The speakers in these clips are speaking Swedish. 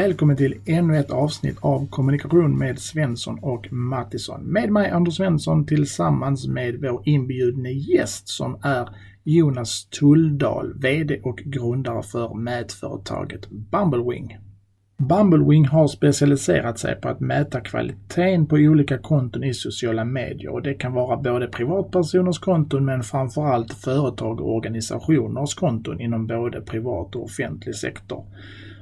Välkommen till ännu ett avsnitt av Kommunikation med Svensson och Mattisson. Med mig Anders Svensson tillsammans med vår inbjudne gäst som är Jonas Tulldal, VD och grundare för mätföretaget Bumblewing. Bumblewing har specialiserat sig på att mäta kvaliteten på olika konton i sociala medier och det kan vara både privatpersoners konton men framförallt företag och organisationers konton inom både privat och offentlig sektor.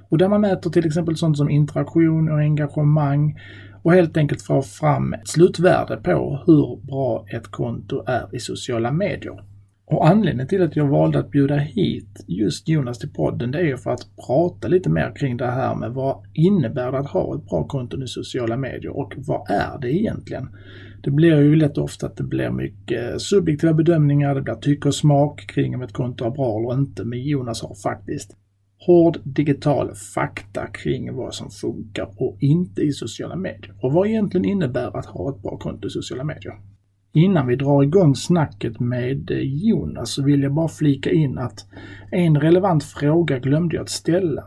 Och där man mäter till exempel sånt som interaktion och engagemang och helt enkelt får fram ett slutvärde på hur bra ett konto är i sociala medier. Och anledningen till att jag valde att bjuda hit just Jonas till podden det är ju för att prata lite mer kring det här med vad innebär det att ha ett bra konto i sociala medier och vad är det egentligen? Det blir ju lätt ofta att det blir mycket subjektiva bedömningar, det blir tycke och smak kring om ett konto är bra eller inte, men Jonas har faktiskt hård digital fakta kring vad som funkar och inte i sociala medier och vad egentligen innebär att ha ett bra konto i sociala medier. Innan vi drar igång snacket med eh, Jonas så vill jag bara flika in att en relevant fråga glömde jag att ställa.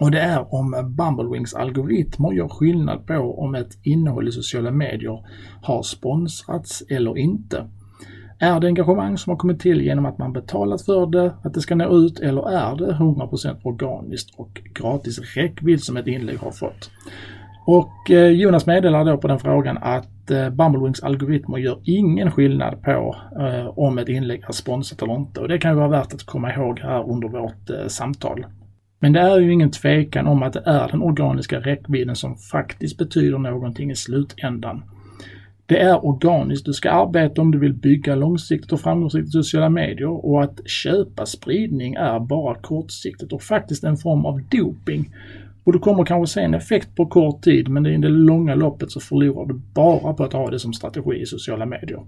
Och det är om Bumblewings algoritmer gör skillnad på om ett innehåll i sociala medier har sponsrats eller inte. Är det engagemang som har kommit till genom att man betalat för det, att det ska nå ut, eller är det 100% organiskt och gratis räckvidd som ett inlägg har fått? Och eh, Jonas meddelar då på den frågan att eh, Bumblewings algoritmer gör ingen skillnad på eh, om ett inlägg är sponsrat eller inte. Och det kan ju vara värt att komma ihåg här under vårt samtal. Men det är ju ingen tvekan om att det är den organiska räckvidden som faktiskt betyder någonting i slutändan. Det är organiskt. Du ska arbeta om du vill bygga långsiktigt och framgångsrikt i sociala medier och att köpa spridning är bara kortsiktigt och faktiskt en form av doping. Och du kommer kanske se en effekt på kort tid men i det långa loppet så förlorar du bara på att ha det som strategi i sociala medier.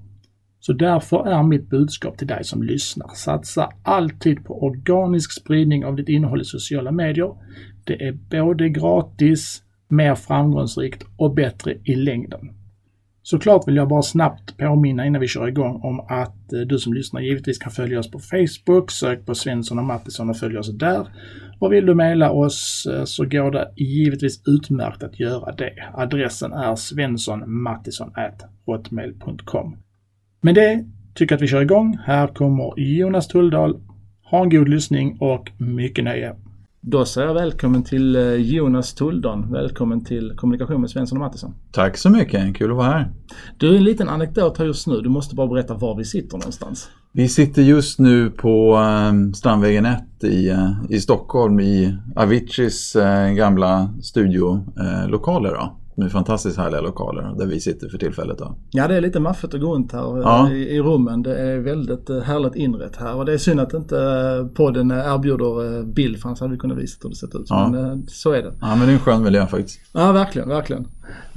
Så därför är mitt budskap till dig som lyssnar, satsa alltid på organisk spridning av ditt innehåll i sociala medier. Det är både gratis, mer framgångsrikt och bättre i längden. Såklart vill jag bara snabbt påminna innan vi kör igång om att eh, du som lyssnar givetvis kan följa oss på Facebook. Sök på Svensson och Mattisson och följ oss där. Och vill du mejla oss eh, så går det givetvis utmärkt att göra det. Adressen är svenssonmattisson.hotmail.com. Med det tycker jag att vi kör igång. Här kommer Jonas Tulldal. Ha en god lyssning och mycket nöje. Då säger jag välkommen till eh, Jonas Tuldon. Välkommen till Kommunikation med Svensson och Mattisson. Tack så mycket, kul att vara här. Du, en liten anekdot här just nu. Du måste bara berätta var vi sitter någonstans. Vi sitter just nu på um, Strandvägen 1 i, uh, i Stockholm i Aviciis uh, gamla studiolokaler. Uh, med fantastiskt härliga lokaler där vi sitter för tillfället. Då. Ja det är lite maffigt att gå runt här ja. i, i, rummen. Det är väldigt eh, härligt inrett här och det är synd att inte eh, podden erbjuder eh, bild för annars hade vi kunnat visa hur det sett ut. Ja. Men så är det. Ja men det är en skön miljö faktiskt. Ja verkligen, verkligen.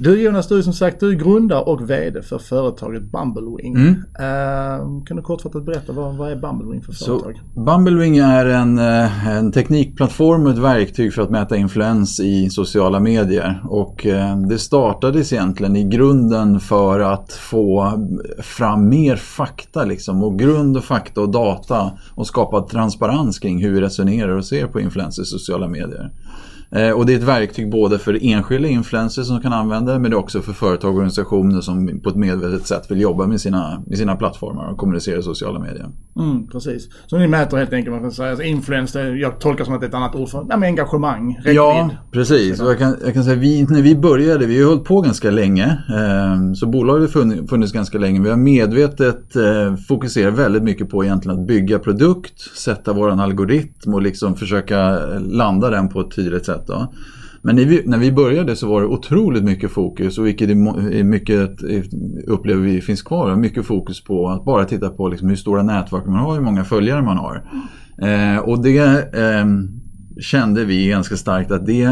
Du Jonas, du som sagt du är grundare och VD för företaget Bumblewing. Mm. Uh, kan du kortfattat berätta vad, vad är Bumblewing för företag? Så, Bumblewing är en, en teknikplattform och ett verktyg för att mäta influens i sociala medier. Och det startades egentligen i grunden för att få fram mer fakta liksom och grund och fakta och data och skapa transparens kring hur vi resonerar och ser på influenser i sociala medier. Eh, och det är ett verktyg både för enskilda influencers som kan använda det men det är också för företag och organisationer som på ett medvetet sätt vill jobba med sina, med sina plattformar och kommunicera i sociala medier. Mm, precis. Så ni mäter helt enkelt, man kan säga, alltså influencer, jag tolkar som att det är ett annat ord för ja, med engagemang, räckvidd. Ja, precis. Och jag, kan, jag kan säga, vi, när vi började, vi har hållit på ganska länge, eh, så bolaget har funnits, funnits ganska länge. Vi har medvetet eh, fokuserat väldigt mycket på egentligen att bygga produkt, sätta våran algoritm och liksom försöka landa den på ett tydligt sätt sätt. Då. Men när vi, när vi började så var det otroligt mycket fokus och vilket är mycket eh, upplever vi finns kvar. Mycket fokus på att bara titta på liksom hur stora nätverk man har, hur många följare man har. Eh, och det eh, kände vi ganska starkt att det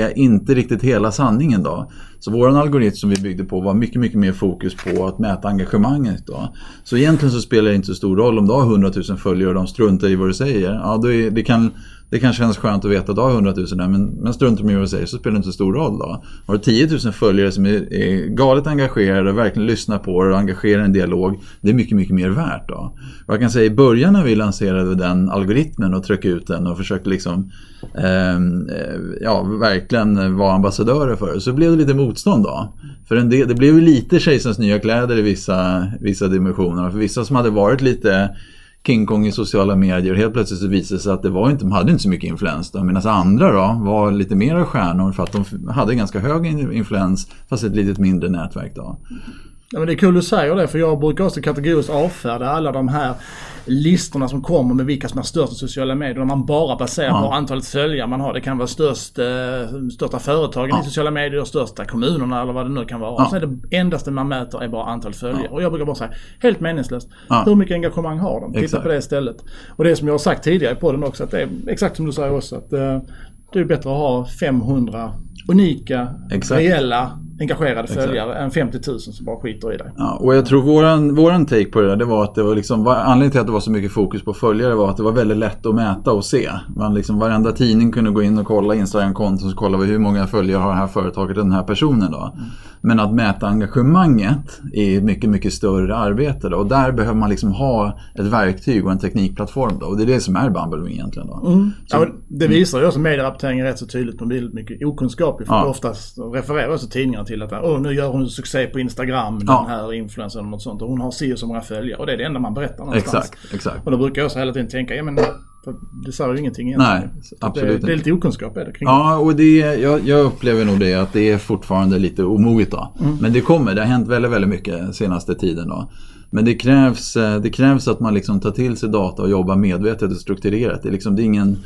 är inte riktigt hela sanningen. då. Så vår algoritm som vi byggde på var mycket, mycket mer fokus på att mäta engagemanget. Då. Så egentligen så spelar det inte så stor roll om du har 100 000 följare och de struntar i vad du säger. Ja, då är, det kan det kan kännas skönt att veta att du har 100 000 där men, men strunt i vad du säger så spelar det inte så stor roll då. Har du 10 000 följare som är, är galet engagerade och verkligen lyssnar på det och engagerar i en dialog. Det är mycket, mycket mer värt då. Och jag kan säga i början när vi lanserade den algoritmen och tryckte ut den och försökte liksom ehm, eh, ja, verkligen vara ambassadörer för det så blev det lite motstånd då. För en del, det blev ju lite kejsarens nya kläder i vissa, vissa dimensioner. För vissa som hade varit lite King Kong i sociala medier. Helt plötsligt så visade det sig att det var inte, de hade inte så mycket influens. Medan andra då var lite mer stjärnor för att de hade ganska hög influens fast ett lite mindre nätverk. Då. Ja, men det är kul du säger det för jag brukar också kategoriskt avfärda alla de här listorna som kommer med vilka som är störst i sociala medier. Man bara baserar ja. på antalet följare man har. Det kan vara störst, eh, största företagen ja. i sociala medier, största kommunerna eller vad det nu kan vara. Ja. Och så är det endaste man mäter är bara antalet följare. Ja. Och jag brukar bara säga, helt meningslöst. Hur mycket engagemang har de? Titta exakt. på det istället. Och det som jag har sagt tidigare på den också, att det är exakt som du säger också. Att eh, det är bättre att ha 500 unika, exakt. reella engagerade följare än 50 000 som bara skiter i dig. Ja, och jag tror våran, våran take på det där, det var att det var liksom, anledningen till att det var så mycket fokus på följare var att det var väldigt lätt att mäta och se. Man liksom, varenda tidning kunde gå in och kolla Instagram-konton och kolla hur många följare har det här företaget den här personen då. Mm. Men att mäta engagemanget är ett mycket, mycket större arbete då. Och där behöver man liksom ha ett verktyg och en teknikplattform då. Och det är det som är Bumblebee egentligen då. Mm. Så, ja, det visar ju också medierapporteringen rätt så tydligt med väldigt mycket okunskap. För ja. oftast refererar också tidningarna till att Åh, nu gör hon succé på Instagram, ja. den här influencern och något sånt. Och hon har si och så många följare. Och det är det enda man berättar någonstans. Exakt, exakt. Och då brukar jag så hela tiden tänka, ja men det säger ju ingenting egentligen. Nej, absolut det, det är lite okunskap är det kring Ja, och det, jag, jag upplever nog det att det är fortfarande lite omoget. Mm. Men det kommer, det har hänt väldigt, väldigt mycket senaste tiden då. Men det krävs, eh, det krävs att man liksom tar till sig data och jobbar medvetet och strukturerat. Det är, liksom, det är ingen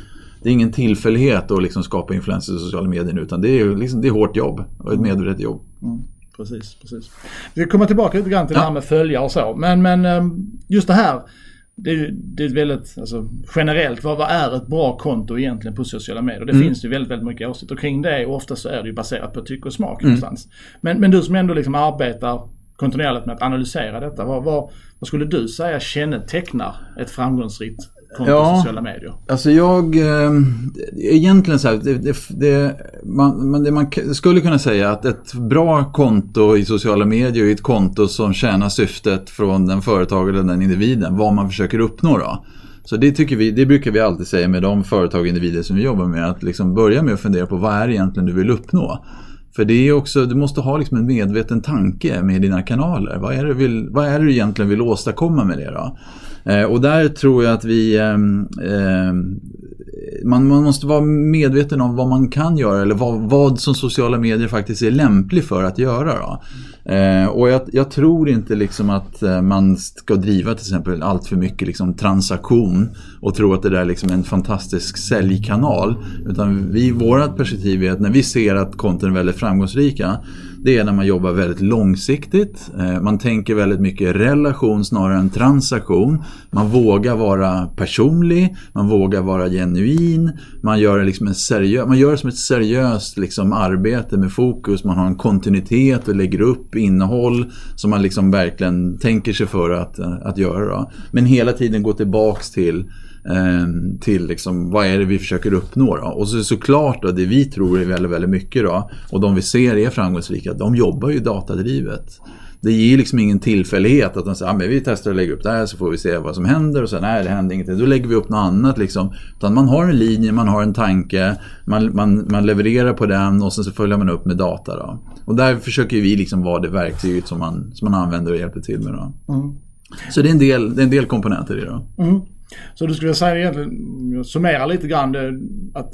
det är ingen tillfällighet att liksom skapa influenser i sociala medier utan det är, liksom, det är hårt jobb och ett medvetet jobb. Mm, precis, precis. Vi ska komma tillbaka lite grann till ja. det här med följare och så. Men, men ehm, just det här. Det är, det är väldigt alltså, generellt. Vad, vad är ett bra konto egentligen på sociala medier? Det mm. finns ju väldigt, väldigt mycket åsikter kring det och ofta så är det ju baserat på tycke och smak mm. någonstans. Men, men du som ändå liksom arbetar kontinuerligt med att analysera detta. Vad, vad, vad skulle du säga kännetecknar ett framgångsrikt konto ja, sociala medier? Alltså jag, eh, egentligen så här, det, det, det, man, det man skulle kunna säga att ett bra konto i sociala medier är ett konto som tjänar syftet från den företagaren eller den individen, vad man försöker uppnå då. Så det, tycker vi, det brukar vi alltid säga med de företag och individer som vi jobbar med, att liksom börja med att fundera på vad är det egentligen du vill uppnå? För det är också, du måste ha liksom en medveten tanke med dina kanaler. Vad är det, vill, vad är det du egentligen vill åstadkomma med det då? Eh, och där tror jag att vi ehm, ehm, man, man, måste vara medveten om vad man kan göra eller vad, vad som sociala medier faktiskt är lämplig för att göra. Då. Eh, och jag, jag, tror inte liksom att eh, man ska driva till exempel allt för mycket liksom transaktion och tro att det där är liksom en fantastisk säljkanal. Utan vi, vårat perspektiv är att när vi ser att konton är väldigt framgångsrika det är när man jobbar väldigt långsiktigt. Eh, man tänker väldigt mycket relation snarare än transaktion. Man vågar vara personlig, man vågar vara genuin. Man gör, liksom en seriö man gör det som ett seriöst liksom arbete med fokus. Man har en kontinuitet och lägger upp innehåll som man liksom verkligen tänker sig för att, att göra. Då. Men hela tiden gå tillbaks till till liksom, vad är det vi försöker uppnå. Då? Och så, såklart då, det vi tror är väldigt, väldigt mycket då, och de vi ser är framgångsrika, de jobbar ju datadrivet. Det ger liksom ingen tillfällighet att de säger att ah, vi testar att lägga upp det här så får vi se vad som händer och sen nej det händer ingenting. Då lägger vi upp något annat liksom. Utan man har en linje, man har en tanke, man, man, man levererar på den och sen så följer man upp med data. Då. Och där försöker vi liksom vara det verktyget som man, som man använder och hjälper till med. Då. Mm. Så det är, en del, det är en del komponenter i det. Då. Mm. Så du skulle säga egentligen, summera lite grann det, att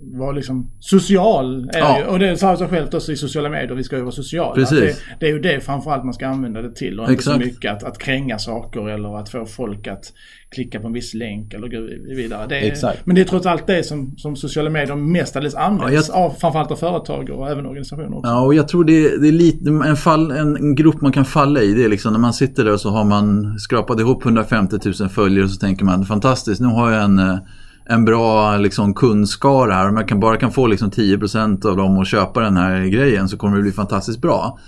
vara liksom social. Är ja. och det säger sig självt också i sociala medier, vi ska ju vara sociala. Precis. Det, det, är ju det framförallt man ska använda det till och Exakt. inte så mycket att, att kränga saker eller att få folk att klicka på en viss länk eller gå vidare. Det är. Men det är trots allt det som, som sociala medier mestadels används ja, jag... av framförallt av företag och även organisationer också. Ja, och jag tror det, det är lite, en, fall, en grupp man kan falla i. Det är liksom när man sitter där och så har man skrapat ihop 150 000 följare och så tänker man fantastiskt, nu har jag en eh, en bra liksom, kundskara här. Om jag kan, bara kan få liksom, 10% av dem att köpa den här grejen så kommer det bli fantastiskt bra.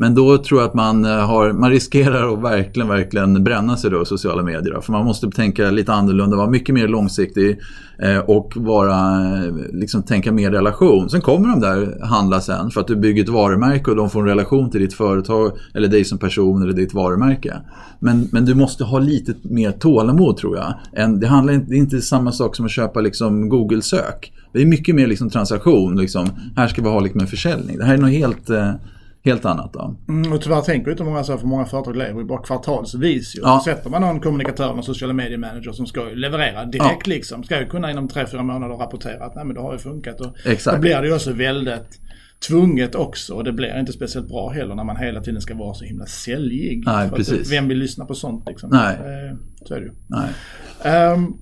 Men då tror jag att man, eh, har, man riskerar att verkligen, verkligen bränna sig då i sociala medier. Då. För man måste tänka lite annorlunda, vara mycket mer långsiktig eh, och vara, eh, liksom, tänka mer relation. Sen kommer de där handla sen för att du bygger ett varumärke och de får en relation till ditt företag eller dig som person eller ditt varumärke. Men, men du måste ha lite mer tålamod tror jag. Än, det, handlar inte, det är inte samma sak som att köpa liksom, Google-sök. Det är mycket mer liksom, transaktion. Liksom. Här ska vi ha liksom, en försäljning. Det här är något helt eh, helt annat. Då. Mm, och tyvärr tänker inte många så för många företag lever ju bara kvartalsvis. Ju. Ja. Så sätter man någon kommunikatör, någon sociala medier-manager som ska leverera direkt ja. liksom. Ska ju kunna inom 3-4 månader rapportera att nej men det har ju funkat. Och Exakt. Då blir det ju också väldigt tvunget också och det blir inte speciellt bra heller när man hela tiden ska vara så himla säljig. Nej, precis. vem vill lyssna på sånt liksom? Nej. Eh, så är det ju. Nej. Um,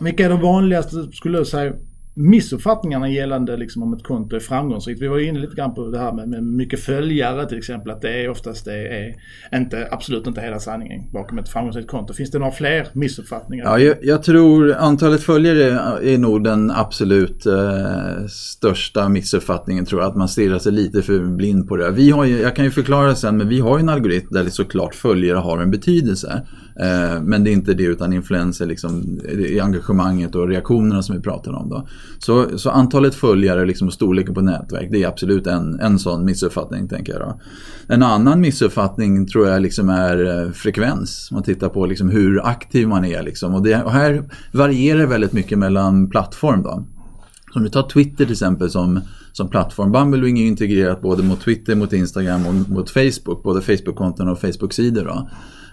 vilka är de vanligaste, skulle du säga, missuppfattningarna gällande liksom om ett konto är framgångsrikt. Vi var ju inne lite grann på det här med, med mycket följare till exempel. Att det är oftast det är inte, absolut inte hela sanningen bakom ett framgångsrikt konto. Finns det några fler missuppfattningar? Ja, jag, jag tror antalet följare är nog den absolut eh, största missuppfattningen tror jag. Att man stirrar sig lite för blind på det. Vi har ju, jag kan ju förklara sen, men vi har ju en algoritm där det såklart följare har en betydelse. Eh, men det är inte det utan influenser liksom, i engagemanget och reaktionerna som vi pratar om. Då. Så, så antalet följare liksom, och storleken på nätverk det är absolut en, en sån missuppfattning. tänker jag. Då. En annan missuppfattning tror jag liksom är eh, frekvens. Man tittar på liksom hur aktiv man är. Liksom. Och, det, och här varierar väldigt mycket mellan plattform. Då. Om vi tar Twitter till exempel som, som plattform. Bumblewing är integrerat både mot Twitter, mot Instagram och mot Facebook. Både Facebook-konton och Facebook-sidor. Eh,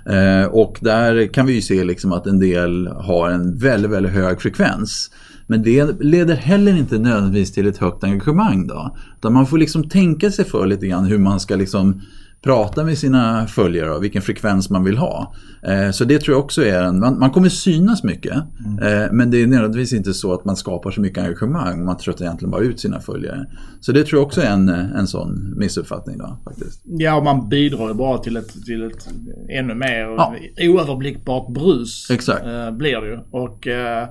Eh, och där kan vi ju se liksom att en del har en väldigt, väldigt hög frekvens. Men det leder heller inte nödvändigtvis till ett högt engagemang. Då. Utan man får liksom tänka sig för lite grann hur man ska liksom prata med sina följare och vilken frekvens man vill ha. Eh, så det tror jag också är en, man, man kommer synas mycket mm. eh, men det är nödvändigtvis inte så att man skapar så mycket engagemang. Man tröttar egentligen bara ut sina följare. Så det tror jag också är en, en sån missuppfattning. Då, faktiskt. Ja, och man bidrar ju bara till ett, till ett ännu mer ja. oöverblickbart brus. Exakt. Eh, blir det ju. Och eh,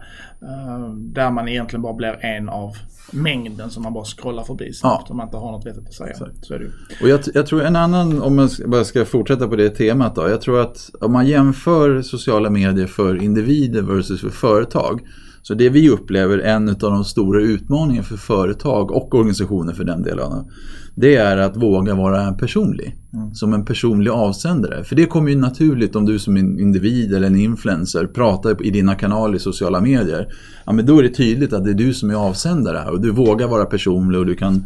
där man egentligen bara blir en av mängden som man bara scrollar förbi snabbt ja. om man inte har något vettigt att säga. Exakt. Så är det. Och jag, jag, tror en annan, om man bara ska fortsätta på det temat då. Jag tror att om man jämför sociala medier för individer versus för företag. Så det vi upplever en av de stora utmaningarna för företag och organisationer för den delen. Det är att våga vara personlig. Mm. Som en personlig avsändare. För det kommer ju naturligt om du som en individ eller en influencer pratar i dina kanaler i sociala medier. Ja, men då är det tydligt att det är du som är avsändare och du vågar vara personlig och du kan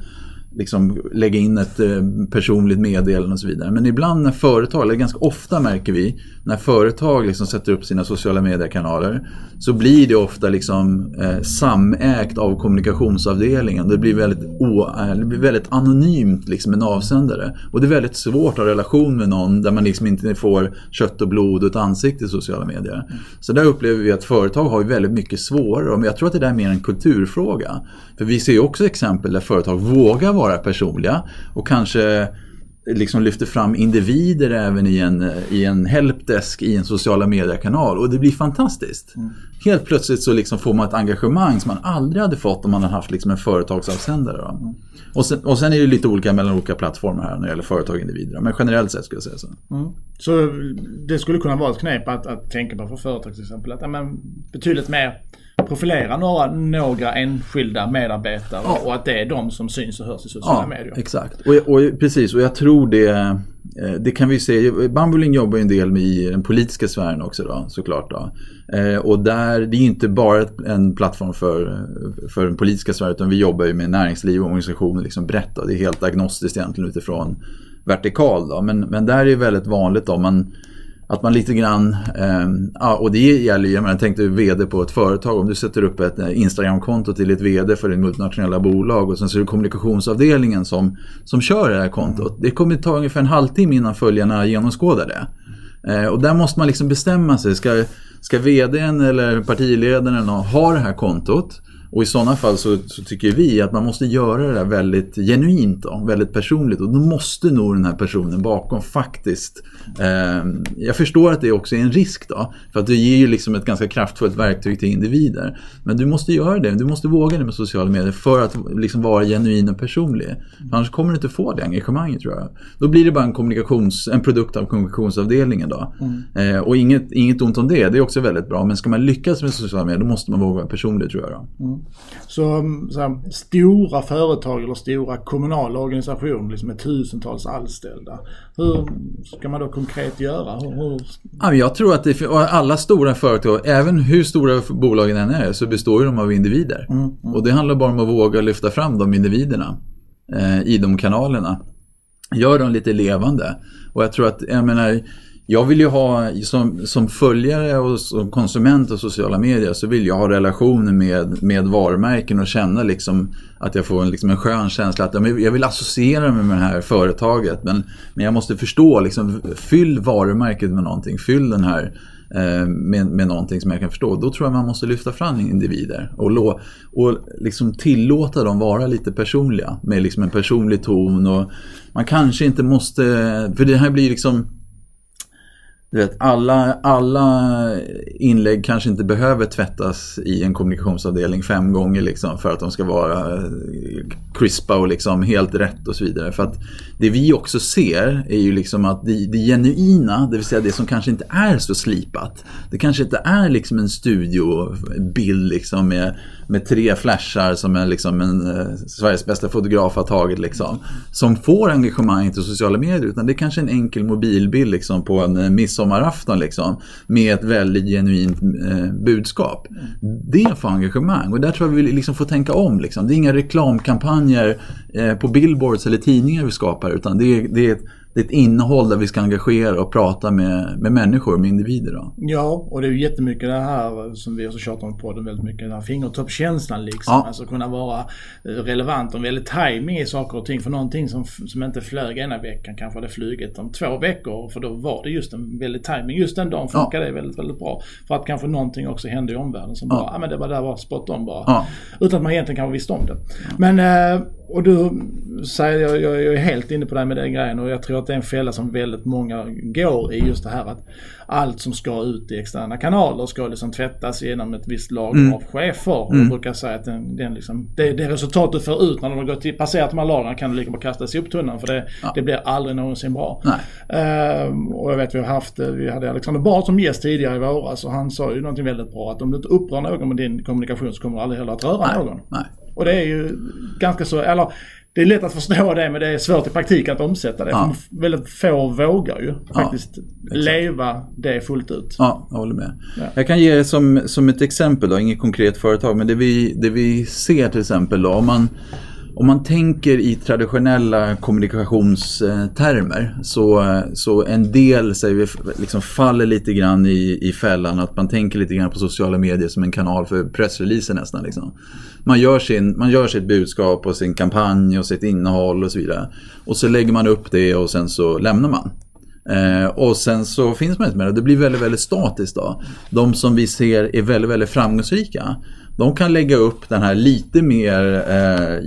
liksom lägga in ett eh, personligt meddelande och så vidare. Men ibland när företag, eller ganska ofta märker vi, när företag liksom sätter upp sina sociala mediekanaler så blir det ofta liksom eh, samägt av kommunikationsavdelningen. Det blir väldigt, o, eh, det blir väldigt anonymt liksom en avsändare. Och det är väldigt svårt att ha relation med någon där man liksom inte får kött och blod och ett ansikte i sociala medier. Så där upplever vi att företag har väldigt mycket svårare. Men jag tror att det där är mer en kulturfråga. För vi ser ju också exempel där företag vågar vara personliga och kanske liksom lyfter fram individer även i en, i en helpdesk i en sociala mediekanal och det blir fantastiskt. Mm. Helt plötsligt så liksom får man ett engagemang som man aldrig hade fått om man hade haft liksom en företagsavsändare. Mm. Och, sen, och sen är det lite olika mellan olika plattformar här när det gäller företag och individer. Men generellt sett skulle jag säga så. Mm. Så det skulle kunna vara ett knep att, att tänka på för företag till exempel. Att ja, betydligt mer profilera några, några enskilda medarbetare ja. och att det är de som syns och hörs i sociala ja, medier. Exakt, och, och, precis och jag tror det eh, det kan vi se, Bambuling jobbar ju en del med i den politiska sfären också då, såklart. Då. Eh, och där, det är inte bara en plattform för, för den politiska sfären utan vi jobbar ju med näringsliv och organisationer liksom brett. Då. Det är helt agnostiskt egentligen utifrån vertikal. Då. Men, men där är det väldigt vanligt om man att man lite grann, eh, ja, och det gäller ju, jag tänkte VD på ett företag, om du sätter upp ett eh, Instagram-konto till ett VD för ett multinationella bolag och sen så är det kommunikationsavdelningen som, som kör det här kontot. Det kommer ta ungefär en halvtimme innan följarna genomskådar det. Eh, och där måste man liksom bestämma sig, ska, ska VDn eller partiledaren eller någon ha det här kontot? Och i sådana fall så, så, tycker vi att man måste göra det där väldigt genuint, då, väldigt personligt. Och då måste nog den här personen bakom faktiskt... Eh, jag förstår att det också är en risk då. För att det ger ju liksom ett ganska kraftfullt verktyg till individer. Men du måste göra det, du måste våga det med sociala medier för att liksom vara genuin och personlig. För annars kommer du inte få det engagemanget tror jag. Då blir det bara en, kommunikations, en produkt av kommunikationsavdelningen då. Mm. Eh, och inget, inget ont om det, det är också väldigt bra. Men ska man lyckas med sociala medier då måste man våga vara personlig tror jag. Då. Mm. Så, mm, så här, stora företag eller stora kommunala organisationer liksom med tusentals anställda. Hur ska man då konkret göra? Hur, hur... Ja, jag tror att det, alla stora företag, även hur stora bolagen än är, så består de av individer. Mm, mm. Och det handlar bara om att våga lyfta fram de individerna eh, i de kanalerna. Gör dem lite levande. Och jag tror att, jag menar, jag vill ju ha, som, som följare och som konsument av sociala medier så vill jag ha relationer med, med varumärken och känna liksom att jag får en, liksom en skön känsla att jag vill associera mig med det här företaget. Men, men jag måste förstå, liksom, fyll varumärket med någonting. Fyll den här eh, med, med någonting som jag kan förstå. Då tror jag man måste lyfta fram individer och, lo, och liksom tillåta dem vara lite personliga med liksom en personlig ton. Och man kanske inte måste, för det här blir liksom du vet, alla, alla inlägg kanske inte behöver tvättas i en kommunikationsavdelning fem gånger liksom för att de ska vara eh, crispa och liksom helt rätt och så vidare. För att det vi också ser är ju liksom att det, det genuina, det vill säga det som kanske inte är så slipat. Det kanske inte är liksom en studiobild liksom med, med tre flashar som är liksom en eh, Sveriges bästa fotograf har tagit liksom. Som får engagemang till sociala medier utan det är kanske en enkel mobilbild liksom på en eh, midsommarafton liksom. Med ett väldigt genuint eh, budskap. Det får engagemang och där tror jag vi liksom får tänka om liksom. Det är inga reklamkampanjer eh, på billboards eller tidningar vi skapar utan det är, det är det är ett innehåll där vi ska engagera och prata med, med människor, med individer. Då. Ja, och det är ju jättemycket det här som vi också tjatar om på podden väldigt mycket, den här fingertoppskänslan liksom. Ja. Alltså kunna vara eh, relevant och väldigt timing i saker och ting. För någonting som, som inte flög ena veckan kanske hade flugit om två veckor. För då var det just en väldig timing. Just den dagen funkade ja. det väldigt, väldigt bra. För att kanske någonting också hände i omvärlden som ja. bara, ja men det var där var spot on bara. Ja. Utan att man egentligen kanske visste om det. Men eh, och du säger, jag, jag, jag är helt inne på det med den grejen och jag tror att det är en fälla som väldigt många går i just det här att allt som ska ut i externa kanaler ska liksom tvättas genom ett visst lager mm. av chefer. Mm. jag brukar säga att den, den liksom, det, det resultat du får ut när de har gått till, passerat de här lagren kan du lika bra kasta i soptunnan för det, ja. det blir aldrig någonsin bra. Uh, och jag vet vi har haft, vi hade Alexander Bard som gäst tidigare i våras och han sa ju någonting väldigt bra att om du inte upprör någon med din kommunikation så kommer du aldrig heller att röra Nej. någon. Nej. Och det är ju ganska så, eller det är lätt att förstå det men det är svårt i praktiken att omsätta det. Ja. Väldigt få vågar ju faktiskt ja, leva det fullt ut. Ja, jag håller med. Ja. Jag kan ge som, som ett exempel då, inget konkret företag, men det vi, det vi ser till exempel då, om man om man tänker i traditionella kommunikationstermer så, så en del säger vi, liksom faller lite grann i, i fällan att man tänker lite grann på sociala medier som en kanal för pressreleaser nästan. Liksom. Man, gör sin, man gör sitt budskap och sin kampanj och sitt innehåll och så vidare. Och så lägger man upp det och sen så lämnar man. Eh, och sen så finns man inte med det. Det blir väldigt, väldigt statiskt då. De som vi ser är väldigt, väldigt framgångsrika de kan lägga upp den här lite mer eh,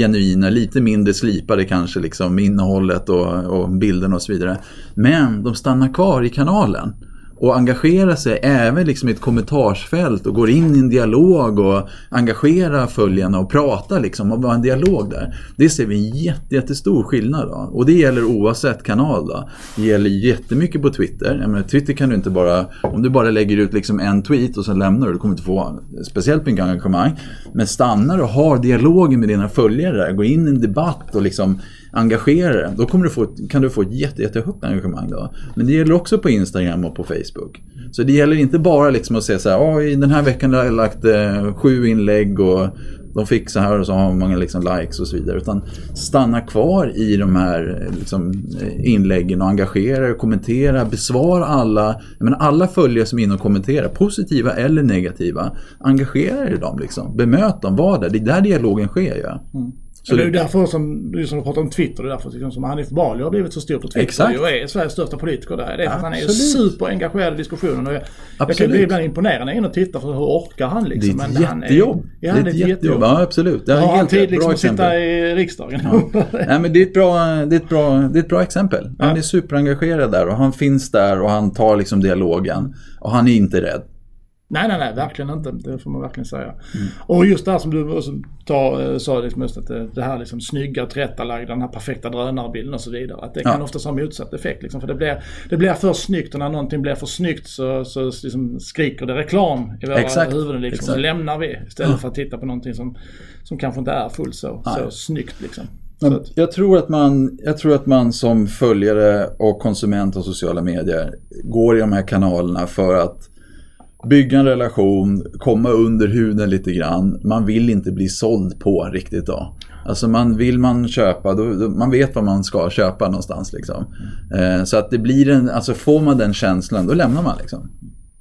genuina, lite mindre slipade kanske liksom innehållet och, och bilden och så vidare. Men de stannar kvar i kanalen och engagera sig även liksom i ett kommentarsfält och går in i en dialog och engagerar följarna och pratar liksom och har en dialog där. Det ser vi en jätte, jättestor skillnad då. Och det gäller oavsett kanal då. Det gäller jättemycket på Twitter. Jag menar, Twitter kan du inte bara, om du bara lägger ut liksom en tweet och sen lämnar du, du kommer inte få speciellt mycket engagemang. Men stannar och har dialogen med dina följare, går in i en debatt och liksom engagera dig, då kommer du få, kan du få ett jätte, jättehögt engagemang. Då. Men det gäller också på Instagram och på Facebook. Så det gäller inte bara liksom att säga så här, oh, i den här veckan har jag lagt eh, sju inlägg och de fick så här och så har många liksom likes och så vidare. Utan stanna kvar i de här eh, liksom, eh, inläggen och engagera, kommentera, besvara alla. Jag menar, alla följare som är inne och kommenterar, positiva eller negativa. Engagera er i dem, liksom. bemöt dem, var där. Det är där dialogen sker. Ja. Mm. Så det är därför som, som du pratar om Twitter, det är därför liksom, som Hanif Bali har blivit så stor på Twitter Exakt. och är Sveriges största politiker där. Det är för att han är superengagerad i diskussionen. Och jag, jag kan bli ibland imponerad när jag inne och tittar för hur orkar han liksom. Det är ett Men jättejobb. Är, ja, det är ett jättejobb. jättejobb. Ja, absolut. Det är har han tid liksom att sitta i riksdagen? Ja. Nej, men det är, ett bra, det, är ett bra, det är ett bra exempel. Han är superengagerad där och han finns där och han tar liksom dialogen. Och han är inte rädd. Nej, nej, nej, verkligen inte. Det får man verkligen säga. Mm. Och just det här som du också tar, eh, sa, liksom just att det, det här liksom snygga, tillrättalagda, den här perfekta drönarbilden och så vidare. Att det ja. kan oftast ha motsatt effekt. Liksom, för det blir, det blir för snyggt och när någonting blir för snyggt så, så liksom skriker det reklam i våra Exakt. huvuden. Liksom. Exakt. Så lämnar vi istället ja. för att titta på någonting som, som kanske inte är fullt så, så snyggt. Liksom. Men jag, tror att man, jag tror att man som följare och konsument av sociala medier går i de här kanalerna för att bygga en relation, komma under huden lite grann. Man vill inte bli såld på riktigt då. Alltså man, vill man köpa, då, då, man vet vad man ska köpa någonstans liksom. Eh, så att det blir en, alltså får man den känslan, då lämnar man liksom.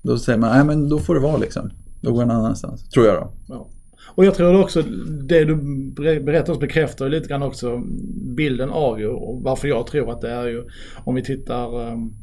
Då säger man, nej men då får det vara liksom. Då går en annanstans, tror jag då. Ja. Och jag tror också, det du berättar bekräftar lite grann också bilden av ju, och varför jag tror att det är ju, om vi tittar um,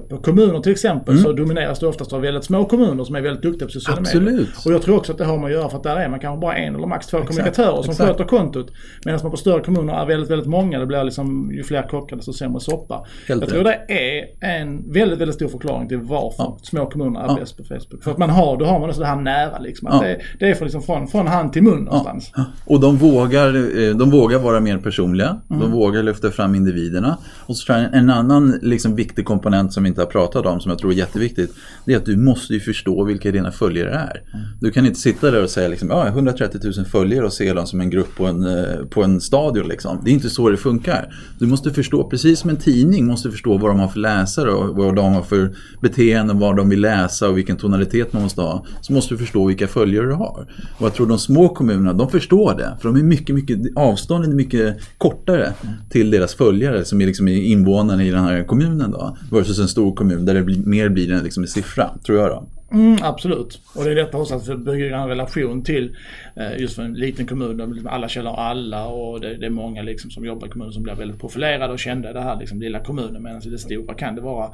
på kommuner till exempel mm. så domineras det oftast av väldigt små kommuner som är väldigt duktiga på sociala Absolut. medier. Och jag tror också att det har med att göra för att där är man kanske bara en eller max två Exakt. kommunikatörer som Exakt. sköter kontot. Medan man på större kommuner är väldigt, väldigt många. Det blir liksom ju fler kockar desto sämre soppa. Helt jag tror det är en väldigt, väldigt stor förklaring till varför ja. små kommuner är ja. bäst på Facebook. För att man har, då har man också det här nära liksom. Ja. det, det, är från, liksom från, från hand till mun någonstans. Och de vågar, eh, de vågar vara mer personliga. Mm. De vågar lyfta fram individerna. Och så tror jag en annan liksom, viktig komponent som vi inte har pratat om som jag tror är jätteviktigt. Det är att du måste ju förstå vilka dina följare är. Du kan inte sitta där och säga liksom, ja, 130 000 följare och se dem som en grupp på en, eh, på en stadion. Liksom. Det är inte så det funkar. Du måste förstå, precis som en tidning måste förstå vad de har för läsare och vad de har för beteenden, vad de vill läsa och vilken tonalitet man måste ha. Så måste du förstå vilka följare du har. Och jag tror de små kommunerna, de förstår det. För de är mycket, mycket, avstånden är mycket kortare till deras följare som är liksom invånarna i den här kommunen då. Versus en stor kommun där det blir, mer blir en, liksom en siffra, tror jag då. Mm, absolut. Och det är detta också att bygga en relation till eh, just för en liten kommun där liksom alla känner alla och det, det, är många liksom som jobbar i kommunen som blir väldigt profilerade och kända i den här liksom lilla kommunen. Medan i det stora kan det vara,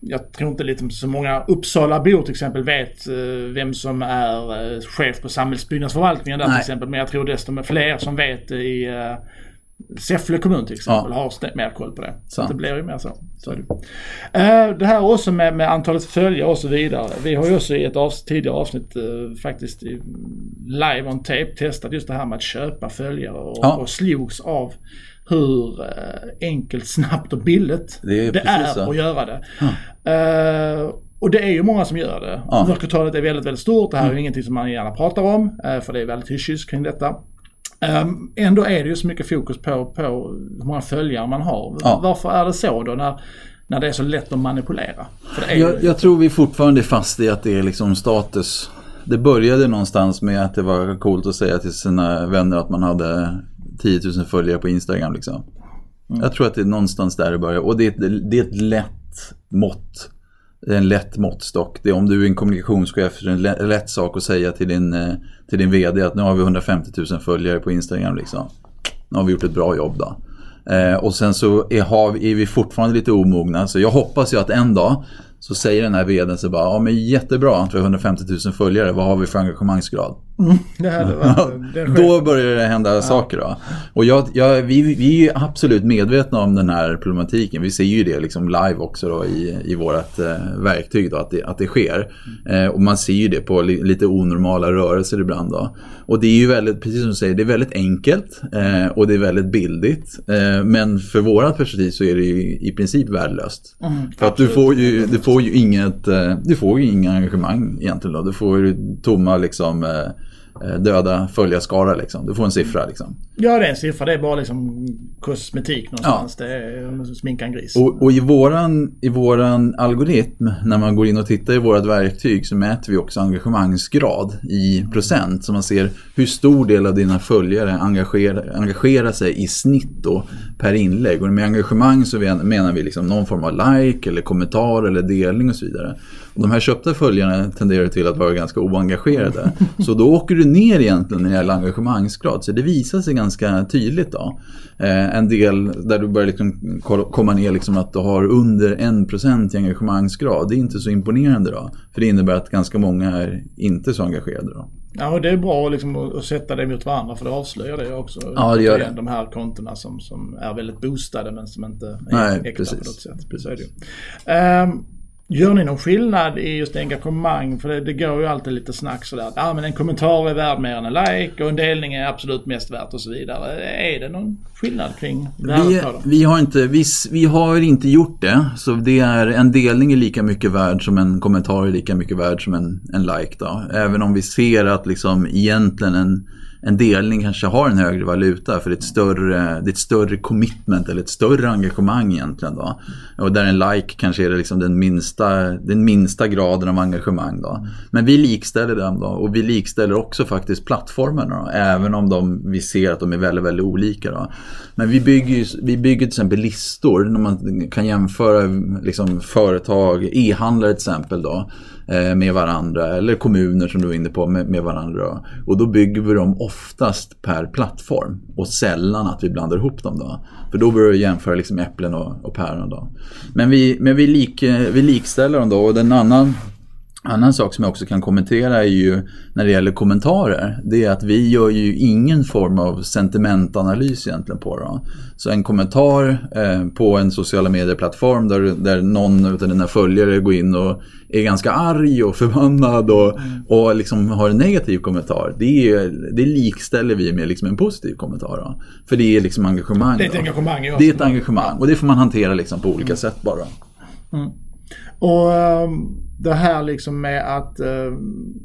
jag tror inte liksom så många Uppsalabor till exempel vet eh, vem som är eh, chef på samhällsbyggnadsförvaltningen där Nej. till exempel. Men jag tror desto fler som vet i Säffle kommun till exempel ja. har mer koll på det. Så det blir ju mer så. så det. Uh, det här också med, med, antalet följare och så vidare. Vi har ju också i ett avs tidigare avsnitt uh, faktiskt live on tape testat just det här med att köpa följare och, ja. och slogs av hur uh, enkelt, snabbt och billigt det är, det är att göra det. Ja. Och det är ju många som gör det. Ja. Mörkertalet är väldigt, väldigt stort. Det här är mm. ingenting som man gärna pratar om. För det är väldigt hyschis kring detta. Um, ändå är det ju så mycket fokus på, på hur många följare man har. Ja. Varför är det så då när, när det är så lätt att manipulera? jag, jag tror vi fortfarande är fast i att det är liksom status. Det började någonstans med att det var coolt att säga till sina vänner att man hade 10 000 följare på Instagram. Liksom. Mm. Jag tror att det är någonstans där det börjar. Och det är, det är ett lätt mått det är en lätt måttstock. Det är om du är en kommunikationschef så är det en lätt sak att säga till din, eh, till din vd att nu har vi 150 000 följare på Instagram. Liksom. Nu har vi gjort ett bra jobb då. Eh, och sen så är, har, är vi fortfarande lite omogna. Så jag hoppas ju att en dag så säger den här vdn så bara, ja men jättebra att vi har 150 000 följare, vad har vi för engagemangsgrad? Mm, det det då börjar det hända ja. saker. Då. Och jag, jag, vi, vi är absolut medvetna om den här problematiken. Vi ser ju det liksom live också då i, i vårt eh, verktyg då, att, det, att det sker. Eh, och man ser ju det på li, lite onormala rörelser ibland. Då. Och det är ju väldigt, precis som du säger, det är väldigt enkelt eh, och det är väldigt bildigt. Eh, men för vårat perspektiv så är det ju i princip värdelöst. Mm, för att du får, ju, du får ju inget, eh, du får ju inga engagemang egentligen. Då. Du får ju tomma liksom Eh, döda följarskara liksom. Du får en siffra liksom. Ja det är en siffra. Det är bara liksom kosmetik någonstans. Ja. Det är sminka en gris. Och, och, i, våran, i våran algoritm när man går in och tittar i vårat verktyg så mäter vi också engagemangsgrad i procent. Så man ser hur stor del av dina följare engagerar, engagerar sig i snitt då per inlägg. Och med engagemang så menar vi liksom någon form av like eller kommentar eller delning och så vidare. De här köpta följarna tenderar till att vara ganska oengagerade. Så då åker du ner egentligen när det gäller engagemangsgrad. Så det visar sig ganska tydligt då. Eh, en del där du börjar liksom komma ner liksom att du har under 1% i engagemangsgrad. Det är inte så imponerande då. För det innebär att ganska många är inte så engagerade då. Ja, och det är bra liksom att sätta det mot varandra för det avslöjar det också. Ja, det gör det. De här kontona som, som är väldigt boostade men som inte är Nej, äkta precis. på något sätt. Precis. Så är det. Um, Gör ni någon skillnad i just engagemang? För det, det går ju alltid lite snack sådär att ah, men en kommentar är värd mer än en like och en delning är absolut mest värt och så vidare. Är det någon skillnad kring vi, vi, har inte, vi, vi har inte gjort det. Så det är, en delning är lika mycket värd som en kommentar är lika mycket värd som en, en like. Då. Även om vi ser att liksom egentligen en en delning kanske har en högre valuta för det är, ett större, det är ett större commitment eller ett större engagemang egentligen. Då. Och där en like kanske är liksom den, minsta, den minsta graden av engagemang. Då. Men vi likställer dem då och vi likställer också faktiskt plattformarna då, även om de, vi ser att de är väldigt, väldigt olika. Då. Men vi bygger, vi bygger till exempel listor när man kan jämföra liksom, företag, e-handlare till exempel. Då Eh, med varandra eller kommuner som du var inne på med, med varandra. Och då bygger vi dem oftast per plattform och sällan att vi blandar ihop dem. Då. För då börjar vi jämföra liksom äpplen och, och päron. Då. Men, vi, men vi, lik, eh, vi likställer dem då och den annan annan sak som jag också kan kommentera är ju när det gäller kommentarer. Det är att vi gör ju ingen form av sentimentanalys egentligen på det. Så en kommentar eh, på en sociala medieplattform där, där någon av dina följare går in och är ganska arg och förbannad och, mm. och liksom har en negativ kommentar. Det, är, det likställer vi med liksom en positiv kommentar. Då. För det är liksom engagemang. Det är ett engagemang. Det är ett engagemang och det får man hantera liksom på olika mm. sätt bara. Mm. Och um, det här liksom med att um,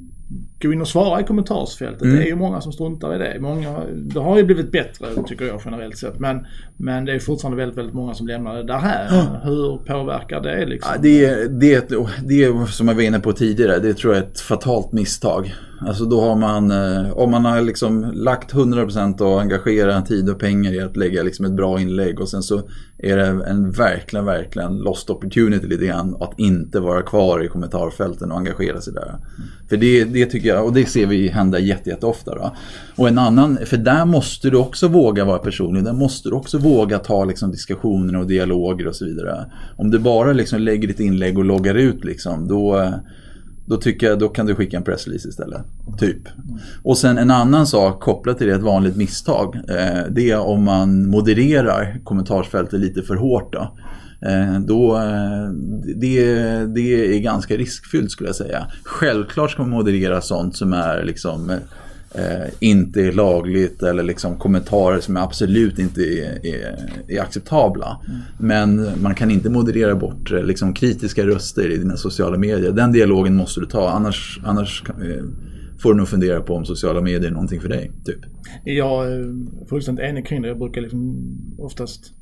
gå in och svara i kommentarsfältet. Mm. Det är ju många som struntar i det. Många, det har ju blivit bättre tycker jag generellt sett. Men, men det är fortfarande väldigt, väldigt många som lämnar det där här. Hur påverkar det liksom? Ja, det, det, det är som jag var inne på tidigare. Det tror jag är ett fatalt misstag. Alltså då har man, eh, om man har liksom lagt 100% och engagerat tid och pengar i att lägga liksom ett bra inlägg och sen så är det en verkligen, verkligen lost opportunity lite grann att inte vara kvar i kommentarfälten och engagera sig där. Mm. För det, det tycker jag, och det ser vi hända jätteofta. Då. Och en annan, för där måste du också våga vara personlig, där måste du också våga ta liksom diskussioner och dialoger och så vidare. Om du bara liksom lägger ditt inlägg och loggar ut liksom, då eh, då tycker jag då kan du skicka en pressrelease istället. Typ. Och sen en annan sak kopplat till det, ett vanligt misstag. Eh, det är om man modererar kommentarsfältet lite för hårt. Då. Eh, då, eh, det, det är ganska riskfyllt skulle jag säga. Självklart ska man moderera sånt som är liksom eh, eh, inte är lagligt eller liksom kommentarer som absolut inte är, är, är acceptabla. Mm. Men man kan inte moderera bort eh, liksom, kritiska röster i dina sociala medier. Den dialogen måste du ta annars, annars eh, får du nog fundera på om sociala medier är någonting för dig. Typ. Jag är fullständigt enig kring det. Jag brukar liksom oftast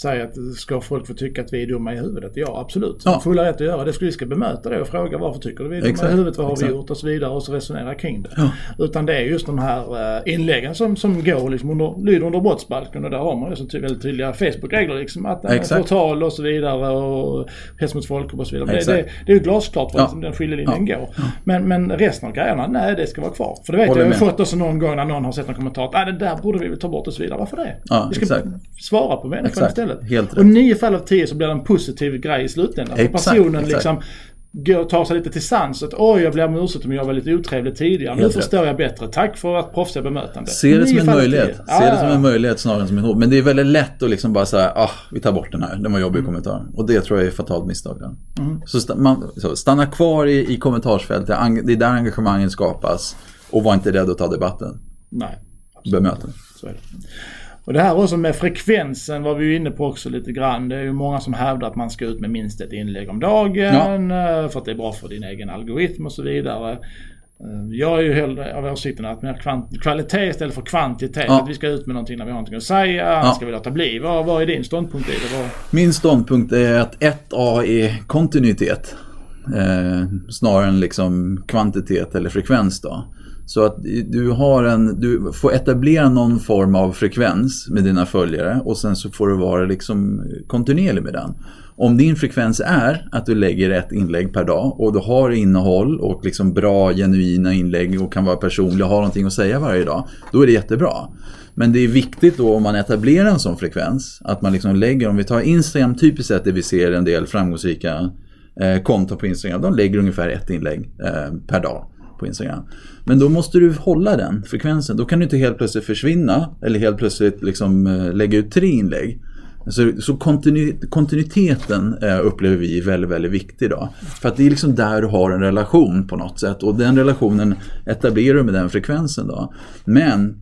säga att ska folk få tycka att vi är dumma i huvudet? Ja absolut. Ja. Fulla rätt att göra det. Vi ska bemöta det och fråga varför tycker du vi är dumma Exakt. i huvudet? Vad har Exakt. vi gjort? Och så vidare och så resonera kring det. Ja. Utan det är just de här eh, inläggen som, som går liksom under, lyder under brottsbalken och där har man ju så ty väldigt tydliga Facebook-regler liksom. Att eh, förtal och så vidare och hets mot folkgrupp och så vidare. Det, det, det, är ju glasklart var ja. den skiljelinjen ja. går. Men, men resten av grejerna, nej det ska vara kvar. För det vet Håller jag, jag har fått också någon gång när någon har sett en kommentar att nej det där borde vi väl ta bort och så vidare. Varför det? Vi ska exakt. svara svara på människan exakt. istället. Helt och nio fall av tio så blir det en positiv grej i slutändan. Exakt, personen exakt. liksom går, tar sig lite till sans. Att oj, jag blev om ursäkt om jag var lite otrevlig tidigare. Nu förstår jag bättre. Tack för att proffsiga bemötande. Se det som en möjlighet. Se det som en möjlighet snarare än som en hot. Men det är väldigt lätt att liksom bara säga, ah, vi tar bort den här. Den var jobbig mm. kommentar. Och det tror jag är ett fatalt misstag. Mm. Så, st man, så stanna kvar i, i kommentarsfältet. Det är där engagemangen skapas. Och var inte rädd att ta debatten. Nej. Bemötande. Så är det. Och det här också med frekvensen var vi ju inne på också lite grann. Det är ju många som hävdar att man ska ut med minst ett inlägg om dagen ja. Eh, för att det är bra för din egen algoritm och så vidare. Eh, jag är ju hellre av åsikten att mer kvalitet istället för kvantitet. Ja. Att vi ska ut med någonting när vi har någonting att säga. Ja. ska vi låta bli. Vad, vad är din ståndpunkt i det? Vad... Min ståndpunkt är att 1A är kontinuitet. Eh, snarare än liksom kvantitet eller frekvens då. Så att du, har en, du får etablera någon form av frekvens med dina följare och sen så får du vara liksom kontinuerlig med den. Om din frekvens är att du lägger ett inlägg per dag och du har innehåll och liksom bra genuina inlägg och kan vara personlig och ha någonting att säga varje dag. Då är det jättebra. Men det är viktigt då om man etablerar en sån frekvens att man liksom lägger, om vi tar Instagram typiskt sett det vi ser en del framgångsrika eh, konton på Instagram. De lägger ungefär ett inlägg eh, per dag på Instagram. Men då måste du hålla den frekvensen. Då kan du inte helt plötsligt försvinna eller helt plötsligt liksom, eh, lägga ut tre inlägg. Så, så kontinu, kontinuiteten eh, upplever vi är väldigt, väldigt viktig då. För att det är liksom där du har en relation på något sätt och den relationen etablerar du med den frekvensen då. Men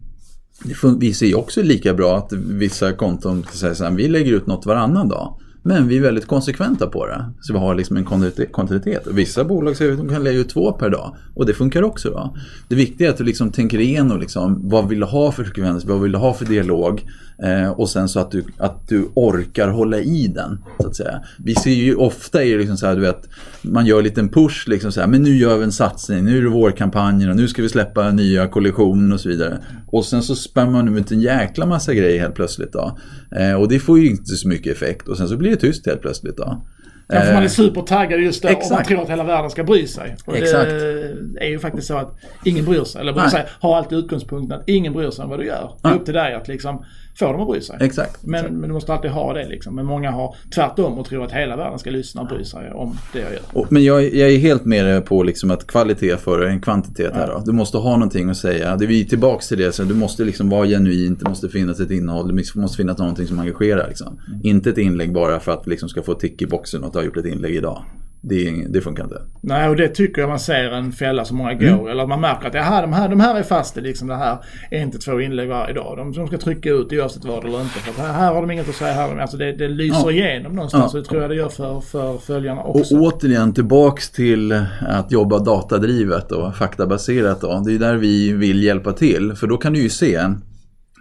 vi ser ju också lika bra att vissa konton säger så här, vi lägger ut något varannan dag. Men vi är väldigt konsekventa på det. Så vi har liksom en kontinuitet. vissa bolag säger att de kan lägga ut två per dag. Och det funkar också. Va? Det viktiga är att du liksom tänker igenom liksom, vad vill du ha för frekvens, vad vill du ha för dialog. Eh, och sen så att du, att du orkar hålla i den. Så att säga. Vi ser ju ofta är liksom så här, du vet, man gör en liten push. Liksom så här, men nu gör vi en satsning, nu är det vårkampanjen och nu ska vi släppa nya kollektioner och så vidare. Och sen så spär man ut en jäkla massa grejer helt plötsligt. Då. Eh, och det får ju inte så mycket effekt. Och sen så blir det tyst helt plötsligt. Då. Ja, för man är eh, supertaggad just då Exakt. och man tror att hela världen ska bry sig. Och Exakt. det är ju faktiskt så att ingen bryr sig. Eller sig, har alltid utgångspunkten att ingen bryr sig om vad du gör. Det är upp till dig att liksom få dem att bry sig. Exakt. Men, Exakt. men du måste alltid ha det liksom. Men många har tvärtom och tror att hela världen ska lyssna och bry sig om det jag gör. Och, men jag, jag, är helt med på liksom att kvalitet före en kvantitet här då. Du måste ha någonting att säga. Det är vi tillbaks till det. Så du måste liksom vara genuint. Det måste finnas ett innehåll. Det måste finnas någonting som engagerar. Liksom. Mm. Inte ett inlägg bara för att liksom ska få tick i boxen och att du har gjort ett inlägg idag. Det, det, funkar inte. Nej, och det tycker jag man ser en fälla som många går. Mm. Eller man märker att Jaha, de, här, de här är fast liksom det här är inte två inlägg varje dag. De, de ska trycka ut oavsett vad eller inte. För här, här har de inget att säga. Här, alltså det, det lyser ja. igenom någonstans. Ja. Så det tror jag det gör för, för följarna också. Och återigen tillbaks till att jobba datadrivet och faktabaserat. Då. Det är där vi vill hjälpa till. För då kan du ju se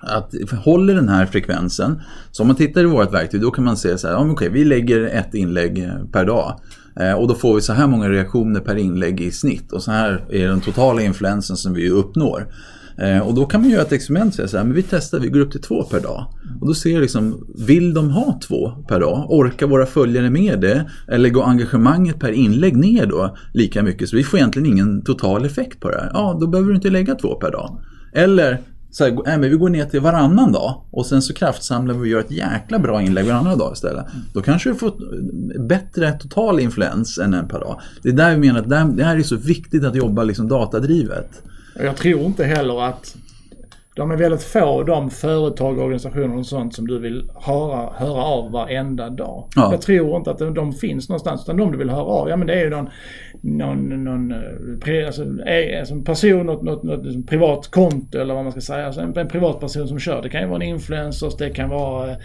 att håller den här frekvensen, så om man tittar i vårt verktyg då kan man se så här, ja, okej, vi lägger ett inlägg eh, per dag. Eh, och då får vi så här många reaktioner per inlägg i snitt och så här är den totala influensen som vi uppnår. Eh, och då kan man göra ett experiment och säga så här, men vi testar, vi går upp till två per dag. Och då ser jag liksom, vill de ha två per dag? Orkar våra följare med det? Eller går engagemanget per inlägg ner då lika mycket? Så vi får egentligen ingen total effekt på det här. Ja, då behöver du inte lägga två per dag. Eller så här, nej, men vi går ner till varannan dag och sen så kraftsamlar vi och gör ett jäkla bra inlägg varannan dag istället. Då kanske du får bättre total influens än en per dag. Det är där vi menar att det här är så viktigt att jobba liksom datadrivet. Jag tror inte heller att de är väldigt få de företag, organisationer och sånt som du vill höra, höra av varenda dag. Ja. Jag tror inte att de, finns någonstans. Utan de du vill höra av, ja men det är ju någon, någon, någon eh, alltså, alltså en person, något, något, något liksom privat konto eller vad man ska säga. Alltså en, en privatperson som kör. Det kan ju vara en influencer, det kan vara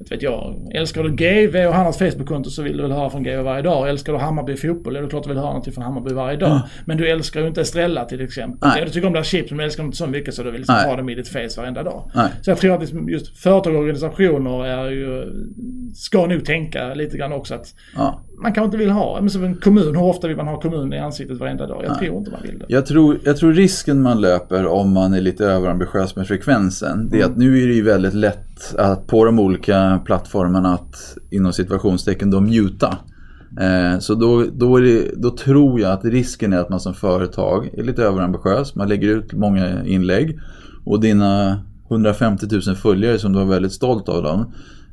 inte vet jag, älskar du GV och han har ett Facebook-konto så vill du väl höra från GV varje dag. Älskar du Hammarby fotboll, är det klart du vill höra någonting från Hammarby varje dag. Mm. Men du älskar ju inte Estrella till exempel. Nej. Du tycker om deras chips men du älskar dem inte så mycket så du vill liksom ha dem i ditt face varenda dag. Nej. Så jag tror att liksom just företag och organisationer är ju, ska nog tänka lite grann också att ja. man kanske inte vill ha, men som en kommun, hur ofta vill man ha kommunen i ansiktet varenda dag? Jag Nej. tror inte man vill det. Jag tror, jag tror risken man löper om man är lite överambitiös med frekvensen, det är mm. att nu är det ju väldigt lätt att på de olika plattformarna att inom situationstecken då muta. Eh, så då, då, det, då, tror jag att risken är att man som företag är lite överambitiös. Man lägger ut många inlägg och dina 150 000 följare som du var väldigt stolt av dem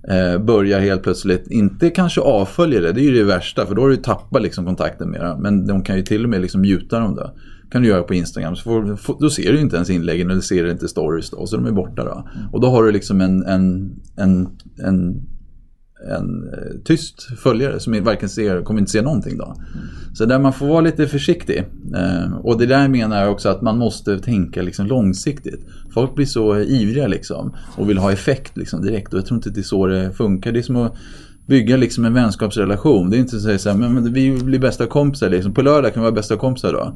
eh, börjar helt plötsligt, inte kanske avfölja det, det är ju det värsta för då har du tappat liksom kontakten med dem. Men de kan ju till och med liksom muta dem då kan du göra på Instagram. Så får, då ser du inte ens inläggen eller ser inte stories då, så de är borta då. Och då har du liksom en, en, en, en, en eh, tyst följare som varken ser, kommer inte se någonting då. Så där man får vara lite försiktig. Eh, och det där menar jag också att man måste tänka liksom långsiktigt. Folk blir så ivriga liksom och vill ha effekt liksom direkt och jag tror inte det är så det funkar. Det är som att bygga liksom en vänskapsrelation. Det är inte så att säga så här, men vi blir bästa kompisar liksom. På lördag kan vi vara bästa kompisar då.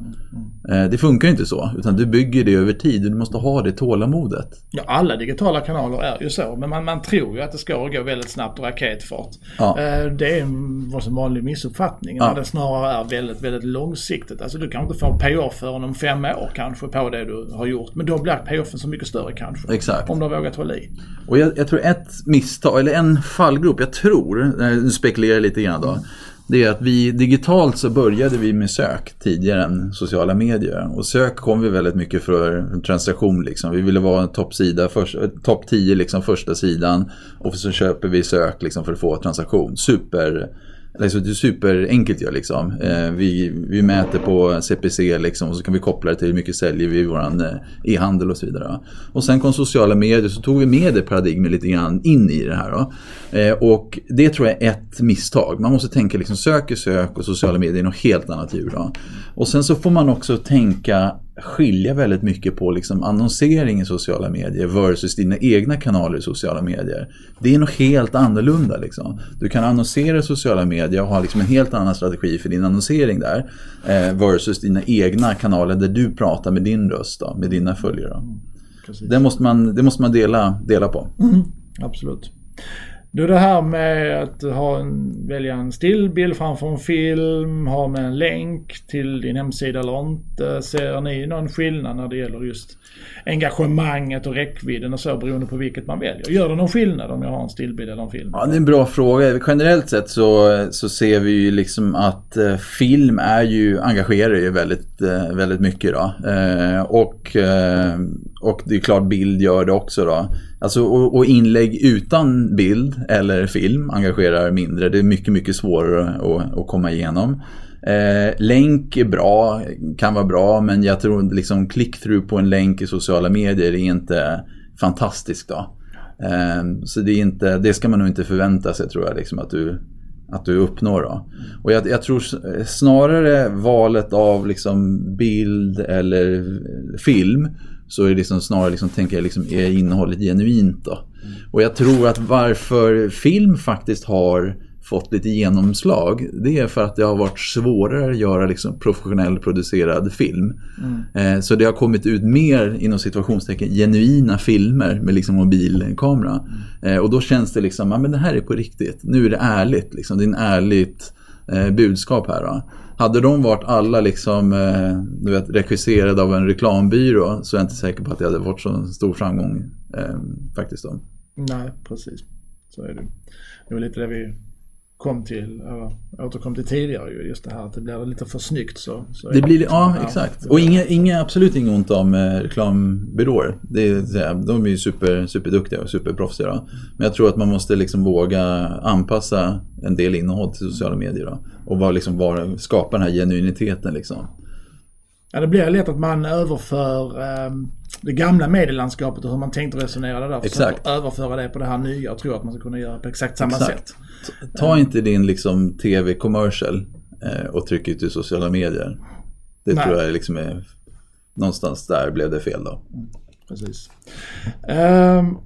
Eh, det funkar inte så, utan du bygger det över tid. Du måste ha det tålamodet. Ja, alla digitala kanaler är ju så, men man, man tror ju att det ska gå väldigt snabbt och raketfart. Ja. Eh, det är en vanlig missuppfattning, ja. när det snarare är väldigt, väldigt långsiktigt. Alltså du kan inte få payoff förrän om fem år kanske på det du har gjort. Men då blir payoffen så mycket större kanske. Exakt. Om du har vågat hålla i. Och jag, jag, tror ett misstag, eller en fallgrop, jag tror, nu spekulerar jag lite grann då. Mm det är att vi digitalt så började vi med sök tidigare än sociala medier. Och sök kom vi väldigt mycket för transaktion. Liksom. Vi ville vara en toppsida, topp 10 eh, liksom första sidan. Och så köper vi sök liksom, för att få transaktion. Super Alltså det är superenkelt ju liksom. Eh, vi, vi mäter på CPC liksom och så kan vi koppla det till hur mycket säljer vi i vår eh, e-handel och så vidare. Och sen kom sociala medier så tog vi med det paradigmet lite grann in i det här. Då. Eh, och det tror jag är ett misstag. Man måste tänka liksom sök är sök och sociala medier är något helt annat djur. Då. Och sen så får man också tänka skilja väldigt mycket på liksom annonsering i sociala medier versus dina egna kanaler i sociala medier. Det är något helt annorlunda. Liksom. Du kan annonsera i sociala medier och ha liksom en helt annan strategi för din annonsering där eh, versus dina egna kanaler där du pratar med din röst, då, med dina följare. Det måste man, det måste man dela, dela på. Mm, absolut. Du det här med att ha en, välja en stillbild framför en film, ha med en länk till din hemsida eller inte. Ser ni någon skillnad när det gäller just engagemanget och räckvidden och så beroende på vilket man väljer? Gör det någon skillnad om jag har en stillbild eller en film? Ja, det är en bra fråga. Generellt sett så, så ser vi ju liksom att eh, film är ju, engagerar ju väldigt, eh, väldigt mycket då. Eh, och, eh, och det är klart bild gör det också då. Alltså, och, och, inlägg utan bild eller film engagerar mindre. Det är mycket, mycket svårare att, att komma igenom. Eh, länk är bra, kan vara bra, men jag tror liksom click-through på en länk i sociala medier är inte fantastiskt. Då. Eh, så det, är inte, det ska man nog inte förvänta sig tror jag, liksom, att, du, att du uppnår. Då. Och jag, jag tror snarare valet av liksom bild eller film så är det liksom snarare, liksom, tänker jag, liksom, är innehållet genuint. Då. Mm. Och jag tror att varför film faktiskt har fått lite genomslag det är för att det har varit svårare att göra liksom professionell producerad film. Mm. Eh, så det har kommit ut mer inom situationstecken genuina filmer med liksom mobilkamera. Mm. Eh, och då känns det liksom, ja men det här är på riktigt. Nu är det ärligt, liksom. det är en ärligt eh, budskap här. Va? Hade de varit alla liksom, eh, du vet, regisserade av en reklambyrå så är jag inte säker på att det hade varit så stor framgång eh, faktiskt. Då. Nej, precis. Så är det. Det var lite det vi kom till, återkom till tidigare ju, just det här att det blir lite för snyggt så. så det blir, ja här, exakt. Och inga, inga, absolut inget ont om eh, reklambyråer. Det är, de är ju super, superduktiga och superproffsiga. Men jag tror att man måste liksom våga anpassa en del innehåll till sociala medier. Då, och var, liksom, var, skapa den här genuiniteten liksom. Ja, det blir lätt att man överför eh, det gamla medielandskapet och hur man tänkte resonera där. Exakt. överföra det på det här nya och tro att man ska kunna göra på exakt samma exakt. sätt. Ta inte din liksom, tv-commercial eh, och tryck ut i sociala medier. Det Nej. tror jag liksom är någonstans där blev det fel då. Mm, precis. Um,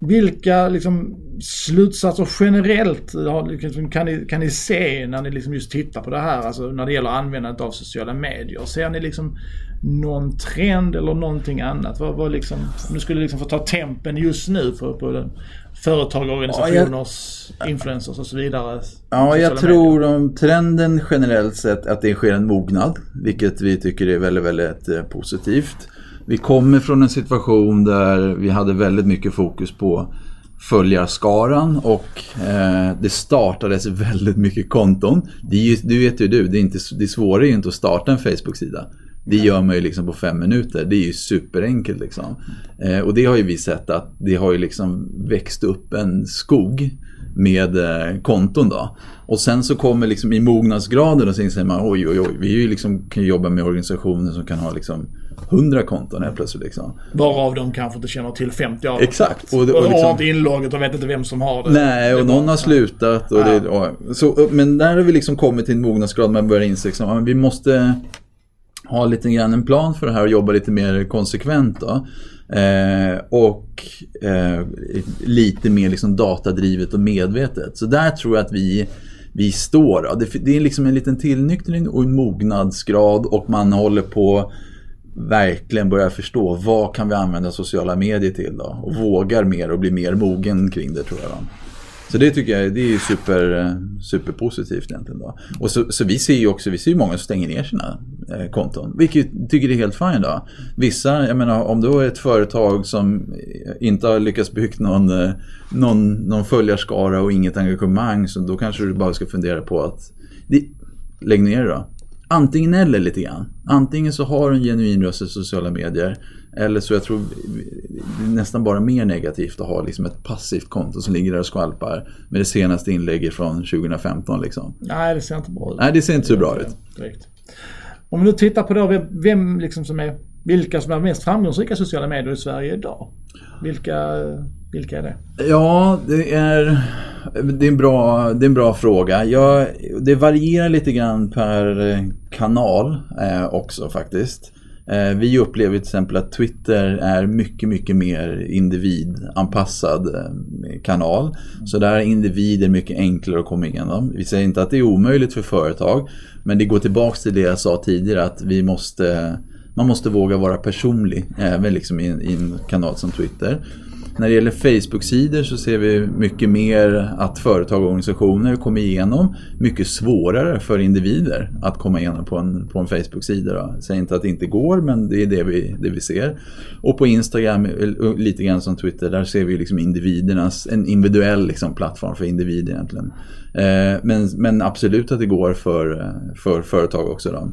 vilka liksom, slutsatser generellt liksom, kan ni, kan ni se när ni liksom just tittar på det här? Alltså när det gäller användandet av sociala medier. Ser ni liksom någon trend eller någonting annat? Vad, vad liksom, om du skulle liksom få ta tempen just nu på, på företag, organisationers, ja, jag, influencers och så vidare? Ja, jag tror om trenden generellt sett att det sker en mognad. Vilket vi tycker är väldigt, väldigt eh, positivt. Vi kommer från en situation där vi hade väldigt mycket fokus på följarskaran och eh, det startades väldigt mycket konton. Det, är ju, det vet ju du, det är, inte, det är svårare ju inte att starta en Facebook-sida. Det gör man ju liksom på fem minuter. Det är ju superenkelt liksom. Eh, och det har ju vi sett att det har ju liksom växt upp en skog med eh, konton då. Och sen så kommer liksom i mognadsgraden och så säger man oj oj oj, vi är ju liksom, kan jobba med organisationer som kan ha liksom 100 konton helt plötsligt. Liksom. Varav de kanske inte känner till 50 av Exakt. Och, och, och, liksom, har inte inlogget och vet inte vem som har det. Nej, och det någon har slutat. Och det, och, så, men där har vi liksom kommit till en mognadsgrad man börjar inse liksom, att vi måste ha lite grann en plan för det här och jobba lite mer konsekvent. Då. Eh, och eh, lite mer liksom datadrivet och medvetet. Så där tror jag att vi vi står. Det, det är liksom en liten tillnyktring och en mognadsgrad och man håller på verkligen börja förstå vad kan vi använda sociala medier till då? Och vågar mer och blir mer mogen kring det tror jag. Då. Så det tycker jag det är super, superpositivt egentligen. Då. Och så, så vi ser ju också vi ser ju många som stänger ner sina eh, konton. Vilket tycker det är helt fint. Då. Vissa, jag menar om du är ett företag som inte har lyckats bygga någon, eh, någon, någon följarskara och inget engagemang så då kanske du bara ska fundera på att det, lägg ner det då antingen eller lite grann. Antingen så har du en genuin röst i sociala medier eller så jag tror det är nästan bara mer negativt att ha liksom ett passivt konto som ligger där och skvalpar med det senaste inlägget från 2015. Liksom. Nej, det ser inte bra ut. Nej, det ser inte så bra ut. Om vi nu tittar på då, vem, vem liksom som är, vilka som är mest framgångsrika sociala medier i Sverige idag? Vilka, vilka är det? Ja, det är, det är, en, bra, det är en bra fråga. Jag, det varierar lite grann per eh, kanal eh, också faktiskt. Eh, vi upplever till exempel att Twitter är mycket, mycket mer individanpassad eh, kanal. Så där är individer mycket enklare att komma igenom. Vi säger inte att det är omöjligt för företag, men det går tillbaks till det jag sa tidigare att vi måste man måste våga vara personlig även liksom i, i en kanal som Twitter. När det gäller Facebook-sidor så ser vi mycket mer att företag och organisationer kommer igenom. Mycket svårare för individer att komma igenom på en, på en Facebook-sida. Säg inte att det inte går men det är det vi, det vi ser. Och på Instagram, lite grann som Twitter, där ser vi liksom individernas, en individuell liksom plattform för individer egentligen. Eh, men, men absolut att det går för, för företag också. Då.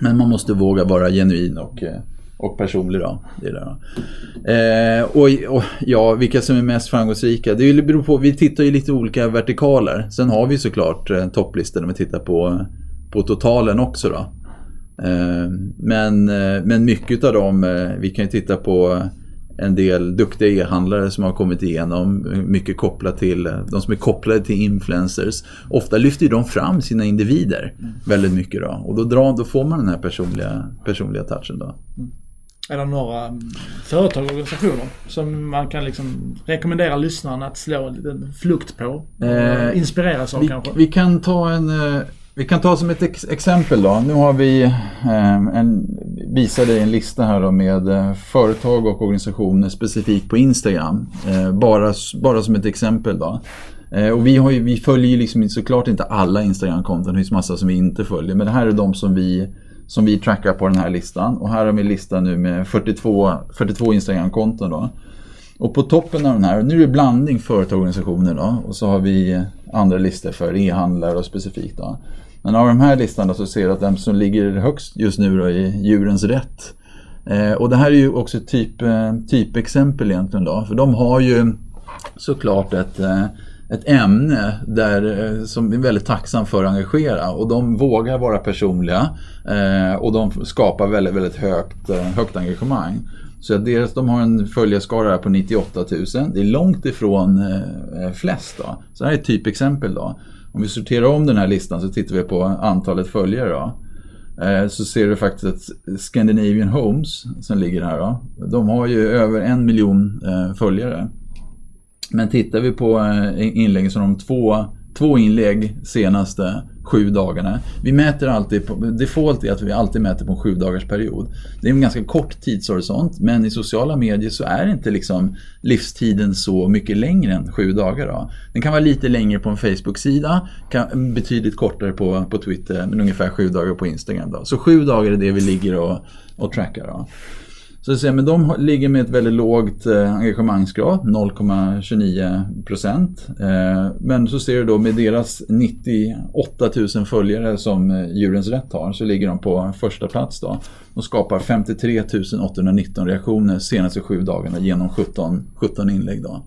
Men man måste våga vara genuin och, eh, och personlig då. Det där. Eh, och, och, ja, vilka som är mest framgångsrika. Det beror på, vi tittar ju lite olika vertikaler. Sen har vi såklart eh, topplistor när vi tittar på, på totalen också då. Eh, men, eh, men mycket av dem, eh, vi kan ju titta på en del duktiga e-handlare som har kommit igenom, mycket kopplat till eh, de som är kopplade till influencers. Ofta lyfter de fram sina individer mm. väldigt mycket då och då, drar, då får man den här personliga, personliga touchen då. Mm. Det några företag och organisationer som man kan liksom rekommendera lyssnarna att slå en flukt på? Eh, inspireras av vi, kanske? Vi kan ta en eh, vi kan ta som ett ex exempel då. Nu har vi eh, en, visar dig en lista här då med eh, företag och organisationer specifikt på Instagram. Eh, bara, bara som ett exempel då. Eh, och vi, har ju, vi följer ju liksom såklart inte alla Instagram-konton, det finns massa som vi inte följer. Men det här är de som vi, som vi trackar på den här listan. Och här har vi listan nu med 42, 42 Instagram-konton då. Och på toppen av den här, nu är det blandning företag och organisationer då. Och så har vi andra listor för e-handlare och specifikt då. Men av de här listan så ser du att den som ligger högst just nu då är Djurens Rätt. Eh, och det här är ju också ett typ, eh, typexempel egentligen då. För de har ju såklart ett, eh, ett ämne där, eh, som är väldigt tacksam för att engagera. Och de vågar vara personliga eh, och de skapar väldigt, väldigt högt, eh, högt engagemang. Så att deras, de har en följarskara på 98 000. Det är långt ifrån eh, flest. Då. Så det här är ett typexempel. Då. Om vi sorterar om den här listan så tittar vi på antalet följare. Då. Eh, så ser du faktiskt att Scandinavian Homes som ligger här. Då, de har ju över en miljon eh, följare. Men tittar vi på eh, inläggen så de två, två inlägg senaste sju dagarna. Vi mäter alltid, på, default är att vi alltid mäter på en sju dagars period. Det är en ganska kort tidshorisont men i sociala medier så är inte liksom livstiden så mycket längre än sju dagar. Då. Den kan vara lite längre på en Facebook-sida, betydligt kortare på, på Twitter men ungefär sju dagar på Instagram. Då. Så sju dagar är det vi ligger och, och trackar. Då. Så ser, men de ligger med ett väldigt lågt eh, engagemangsgrad, 0,29 procent. Eh, men så ser du då med deras 98 000 följare som eh, Djurens Rätt har så ligger de på första plats då och skapar 53 819 reaktioner senaste sju dagarna genom 17, 17 inlägg. Då.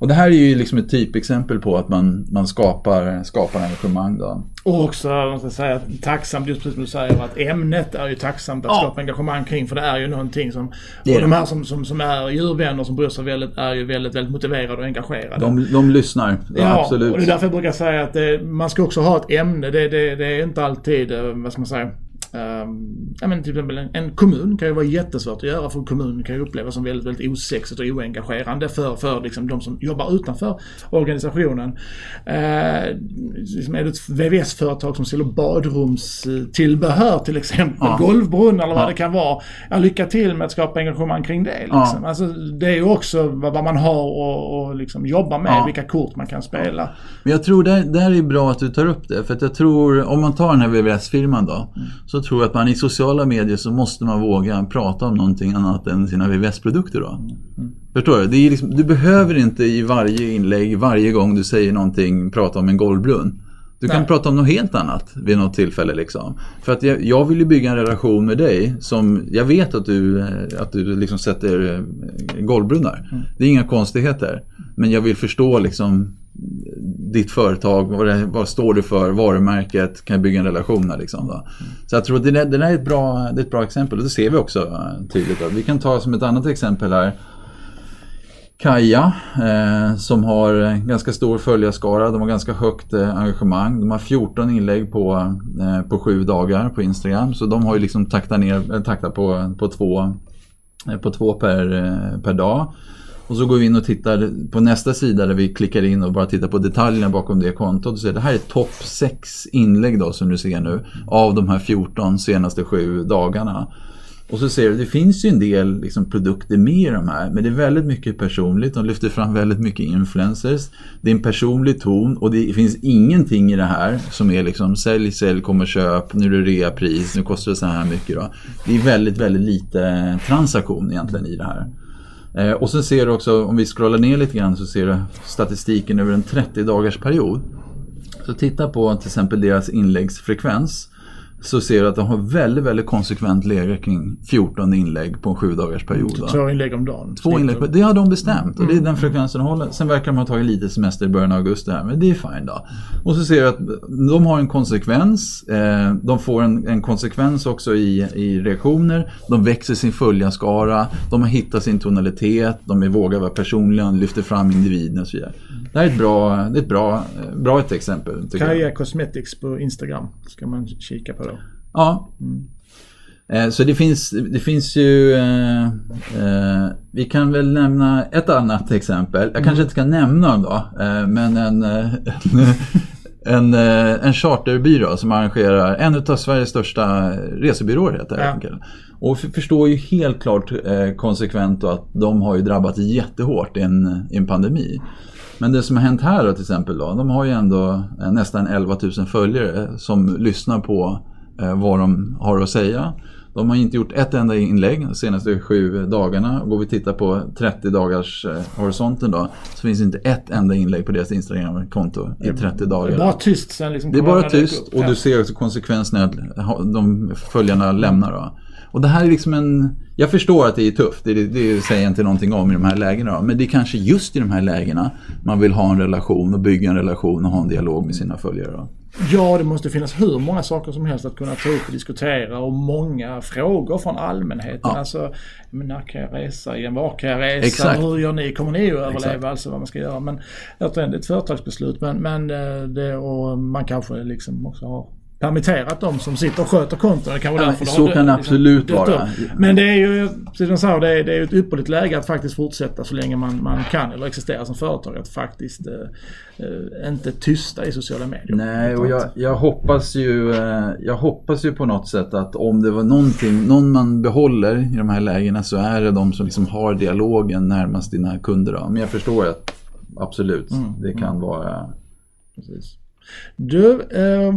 Och det här är ju liksom ett typexempel på att man, man skapar, skapar engagemang. Då. Och också, måste jag säga, tacksamt just precis som du säger att ämnet är ju tacksamt att ja. skapa engagemang kring för det är ju någonting som... Det och de här som, som, som är djurvänner som bryr sig väldigt är ju väldigt, väldigt motiverade och engagerade. De, de lyssnar, ja, ja, absolut. och det är därför jag brukar säga att det, man ska också ha ett ämne. Det, det, det är inte alltid, eh, vad ska man säga, Um, ja, men till exempel en, en, kommun kan ju vara jättesvårt att göra för en kommun kan ju upplevas som väldigt, väldigt osexigt och oengagerande för, för liksom de som jobbar utanför organisationen. Uh, liksom är det ett VVS-företag som säljer badrumstillbehör till exempel, ja. golvbrunn eller vad ja. det kan vara. Ja, lycka till med att skapa engagemang kring det. Liksom. Ja. Alltså, det är ju också vad, man har och, och liksom jobba med, ja. vilka kort man kan spela. Men jag tror det, det här är bra att du tar upp det, för att jag tror, om man tar den här VVS-firman då, mm. så tror jag att man i sociala medier så måste man våga prata om någonting annat än sina VVS-produkter. Då. Mm. Förstår du? Det är liksom, du behöver inte i varje inlägg, varje gång du säger någonting, prata om en golvbrunn. Du kan Nej. prata om något helt annat vid något tillfälle. Liksom. För att jag, jag vill ju bygga en relation med dig som jag vet att du, att du liksom sätter eh, golvbrunnar. Mm. Det är inga konstigheter. Men jag vill förstå liksom ditt företag, vad, det, vad står du för, varumärket, kan jag bygga en relation där. Liksom, då. Så jag tror att det, det är ett bra, det är ett bra exempel och det ser vi också eh, tydligt. Då. Vi kan ta som ett annat exempel här Kaja eh, som har ganska stor följarskara, de har ganska högt eh, engagemang. De har 14 inlägg på, eh, på sju dagar på Instagram så de har ju liksom taktat, ner, eh, taktat på, på, två, eh, på två per, eh, per dag. Och så går vi in och tittar på nästa sida där vi klickar in och bara tittar på detaljerna bakom det kontot. Och ser det här är topp 6 inlägg då som du ser nu av de här 14 senaste sju dagarna. Och så ser du, det finns ju en del liksom, produkter med i de här, men det är väldigt mycket personligt. De lyfter fram väldigt mycket influencers. Det är en personlig ton och det finns ingenting i det här som är liksom sälj, sälj, kom och köp, nu är det reapris, nu kostar det så här mycket. Då. Det är väldigt, väldigt lite transaktion egentligen i det här. Eh, och sen ser du också, om vi scrollar ner lite grann så ser du statistiken över en 30 dagars period. Så titta på till exempel deras inläggsfrekvens så ser du att de har väldigt, väldigt konsekvent legat kring 14 inlägg på en sju dagars period. Två inlägg om dagen? Två inlägg, det har de bestämt och det är den mm. frekvensen de håller. Sen verkar de ha tagit lite semester i början av augusti här, men det är fine då. Och så ser du att de har en konsekvens, eh, de får en, en konsekvens också i, i reaktioner, de växer sin följarskara, de har hittat sin tonalitet, de är vågar vara personliga, lyfter fram individen och så vidare. Det här är ett bra, det är ett bra, bra ett exempel. Kaja Cosmetics på Instagram ska man kika på då. Ja. Mm. Eh, så det finns, det finns ju, eh, eh, vi kan väl nämna ett annat exempel. Jag mm. kanske inte ska nämna dem då, eh, men en, eh, en, eh, en charterbyrå som arrangerar en av Sveriges största resebyråer heter det. Ja. Och förstår ju helt klart konsekvent att de har ju drabbats jättehårt i en, i en pandemi. Men det som har hänt här då till exempel då, de har ju ändå nästan 11 000 följare som lyssnar på Eh, vad de har att säga. De har inte gjort ett enda inlägg de senaste sju dagarna. Går vi tittar på 30 dagars eh, horisonten då så finns inte ett enda inlägg på deras Instagram-konto i 30 dagar. Det är bara tyst sen liksom Det är bara tyst och du ser också konsekvenserna att de följarna lämnar. Då. Och det här är liksom en... Jag förstår att det är tufft, det, det säger jag inte någonting om i de här lägena. Men det är kanske just i de här lägena man vill ha en relation och bygga en relation och ha en dialog med sina följare. Då. Ja, det måste finnas hur många saker som helst att kunna ta upp och diskutera och många frågor från allmänheten. Ja. Alltså, när kan jag resa igen? Var kan jag resa? Exakt. Hur gör ni? Kommer ni att överleva? Exakt. Alltså vad man ska göra. Men återigen, det är ett företagsbeslut. Men, men eh, det, och man kanske liksom också har permitterat de som sitter och sköter konton. Det kan vara ja, så kan det absolut liksom, vara. Men det är ju, som sa, det är, det är ett ypperligt läge att faktiskt fortsätta så länge man, man kan eller existera som företag. Att faktiskt eh, eh inte tysta i sociala medier. Nej, och jag, jag, hoppas ju, eh, jag hoppas ju på något sätt att om det var någonting, någon man behåller i de här lägena så är det de som liksom har dialogen närmast dina kunder. Då. Men jag förstår att absolut, mm, det kan mm. vara... Precis. Du, eh,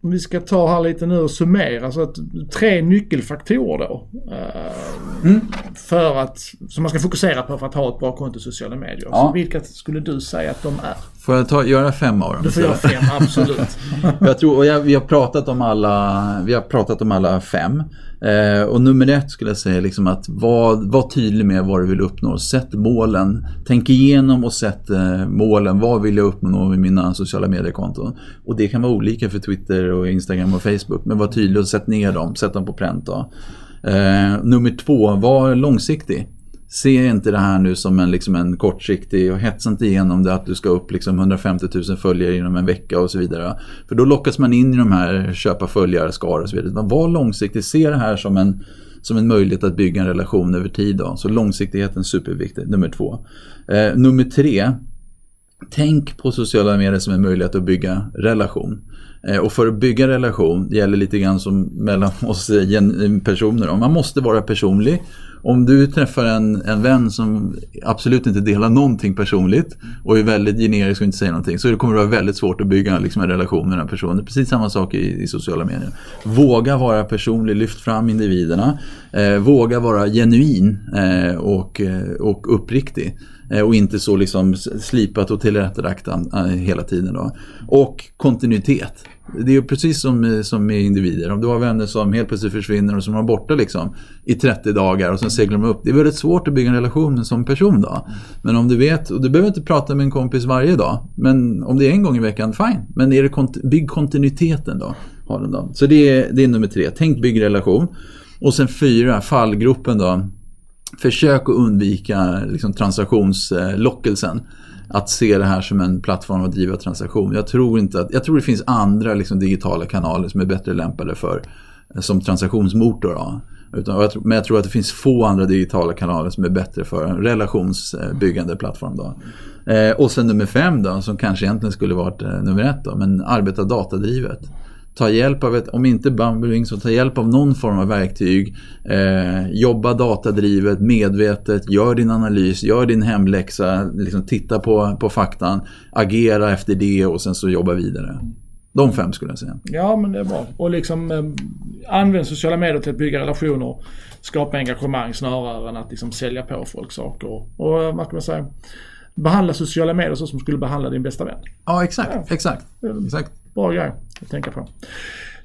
vi ska ta här lite nu och summera. Så att tre nyckelfaktorer då. Eh, mm. För att, som man ska fokusera på för att ha ett bra konto i sociala medier. Ja. Så vilka skulle du säga att de är? Får jag ta, göra fem av dem? Du får göra fem, absolut. jag tror, och jag, vi, har pratat om alla, vi har pratat om alla fem. Eh, och nummer ett skulle jag säga liksom att var, var tydlig med vad du vill uppnå. Sätt målen. Tänk igenom och sätt eh, målen. Vad vill jag uppnå med mina sociala mediekonton? Och det kan vara olika för Twitter och Instagram och Facebook. Men var tydlig och sätt ner dem. Sätt dem på pränt. Eh, nummer två, var långsiktig. Se inte det här nu som en, liksom en kortsiktig och hetsa inte igenom det att du ska upp liksom 150 000 följare inom en vecka och så vidare. För då lockas man in i de här köpa följare, skar och så vidare. Men var långsiktig, se det här som en, som en möjlighet att bygga en relation över tid. Då. Så långsiktigheten är superviktig, nummer två. Eh, nummer tre, tänk på sociala medier som en möjlighet att bygga relation. Eh, och för att bygga relation, det gäller lite grann som mellan oss eh, personer, man måste vara personlig om du träffar en, en vän som absolut inte delar någonting personligt och är väldigt generisk och inte säger någonting så det kommer det vara väldigt svårt att bygga liksom, en relation med den personen. Precis samma sak i, i sociala medier. Våga vara personlig, lyft fram individerna. Eh, våga vara genuin eh, och, eh, och uppriktig. Eh, och inte så liksom slipat och tillrättalagt eh, hela tiden. Då. Och kontinuitet. Det är precis som, som med individer. Om du har vänner som helt plötsligt försvinner och som är borta liksom, i 30 dagar och sen seglar de upp. Det är väldigt svårt att bygga en relation som person då. Men om du vet, och du behöver inte prata med en kompis varje dag. Men om det är en gång i veckan, fine. Men är det kont bygg kontinuiteten då. Har den då. Så det är, det är nummer tre. Tänk bygg relation. Och sen fyra, fallgruppen då. Försök att undvika liksom, transaktionslockelsen att se det här som en plattform att driva transaktion. Jag tror, inte att, jag tror det finns andra liksom, digitala kanaler som är bättre lämpade för eh, som transaktionsmotor. Då. Utan, jag tror, men jag tror att det finns få andra digitala kanaler som är bättre för en relationsbyggande plattform. Då. Eh, och sen nummer fem då, som kanske egentligen skulle varit eh, nummer ett då, men arbeta datadrivet ta hjälp av ett, om inte Bumbling så ta hjälp av någon form av verktyg. Eh, jobba datadrivet, medvetet, gör din analys, gör din hemläxa, liksom titta på, på faktan, agera efter det och sen så jobba vidare. De fem skulle jag säga. Ja men det är bra. Och liksom eh, använd sociala medier till att bygga relationer, skapa engagemang snarare än att liksom sälja på folk saker. Och eh, vad ska man säga? Behandla sociala medier så som skulle behandla din bästa vän. Ja exakt, ja. exakt. exakt. Bra grej att tänka på.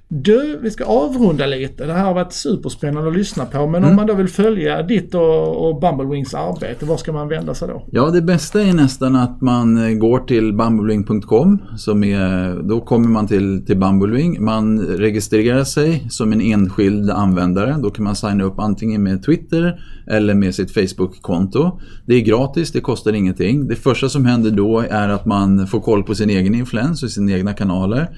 Du, vi ska avrunda lite. Det här har varit superspännande att lyssna på. Men mm. om man då vill följa ditt och, och Bumblewings arbete, var ska man vända sig då? Ja, det bästa är nästan att man går till bumblewing.com. då kommer man till, till Bumblewing. Man registrerar sig som en enskild användare. Då kan man signa upp antingen med Twitter eller med sitt Facebook-konto. Det är gratis, det kostar ingenting. Det första som händer då är att man får koll på sin egen influens och sina egna kanaler.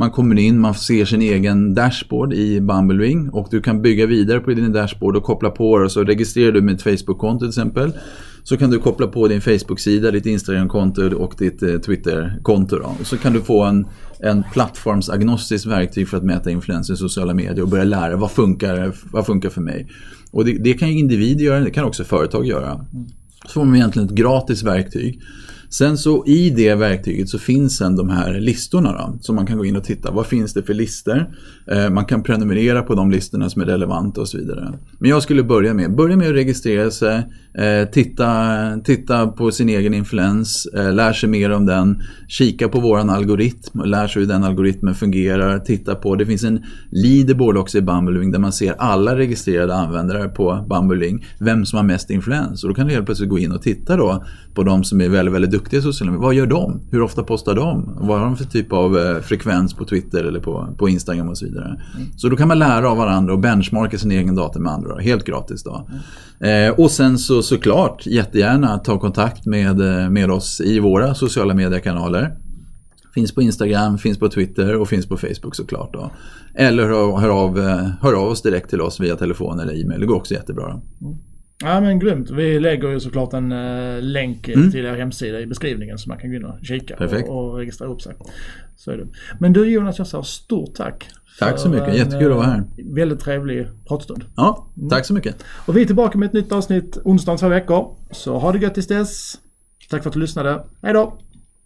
Man kommer in, man ser sin egen dashboard i Bumblewing och du kan bygga vidare på din dashboard och koppla på det. Så registrerar du med ett Facebook-konto till exempel. Så kan du koppla på din Facebook-sida, ditt Instagram-konto och ditt eh, Twitter-konto. Så kan du få en, en plattformsagnostisk verktyg för att mäta influenser i sociala medier och börja lära vad funkar, vad funkar för mig. Och det, det kan ju individer göra, det kan också företag göra. Så får man egentligen ett gratis verktyg Sen så i det verktyget så finns sen de här listorna då, som man kan gå in och titta. Vad finns det för listor? Eh, man kan prenumerera på de listorna som är relevanta och så vidare. Men jag skulle börja med, börja med att registrera sig, eh, titta, titta på sin egen influens, eh, lär sig mer om den, kika på våran algoritm, lär sig hur den algoritmen fungerar, titta på, det finns en leaderboard också i Bumbling där man ser alla registrerade användare på Bumbling, vem som har mest influens. Och då kan du helt plötsligt gå in och titta då på de som är väldigt, väldigt duktiga sociala medier. Vad gör de? Hur ofta postar de? Vad har de för typ av eh, frekvens på Twitter eller på, på Instagram och så vidare. Mm. Så då kan man lära av varandra och benchmarka sin egen data med andra. Helt gratis då. Mm. Eh, och sen så såklart jättegärna ta kontakt med, eh, med oss i våra sociala mediekanaler. Finns på Instagram, finns på Twitter och finns på Facebook såklart. Då. Eller hör, hör, av, eh, hör av oss direkt till oss via telefon eller e-mail. Det går också jättebra. Mm. Ja men grymt. Vi lägger ju såklart en uh, länk mm. till er hemsida i beskrivningen så man kan gå in och kika och, och, registrera upp sig. Så är det. Men du Jonas, jag säger stort tack. Tack så mycket, jättekul att vara här. Eh, väldigt trevlig pratstund. Ja, tack så mycket. Och vi är tillbaka med ett nytt avsnitt onsdag om två veckor. Så ha det gött tills dess. Tack för att du lyssnade. Hej då!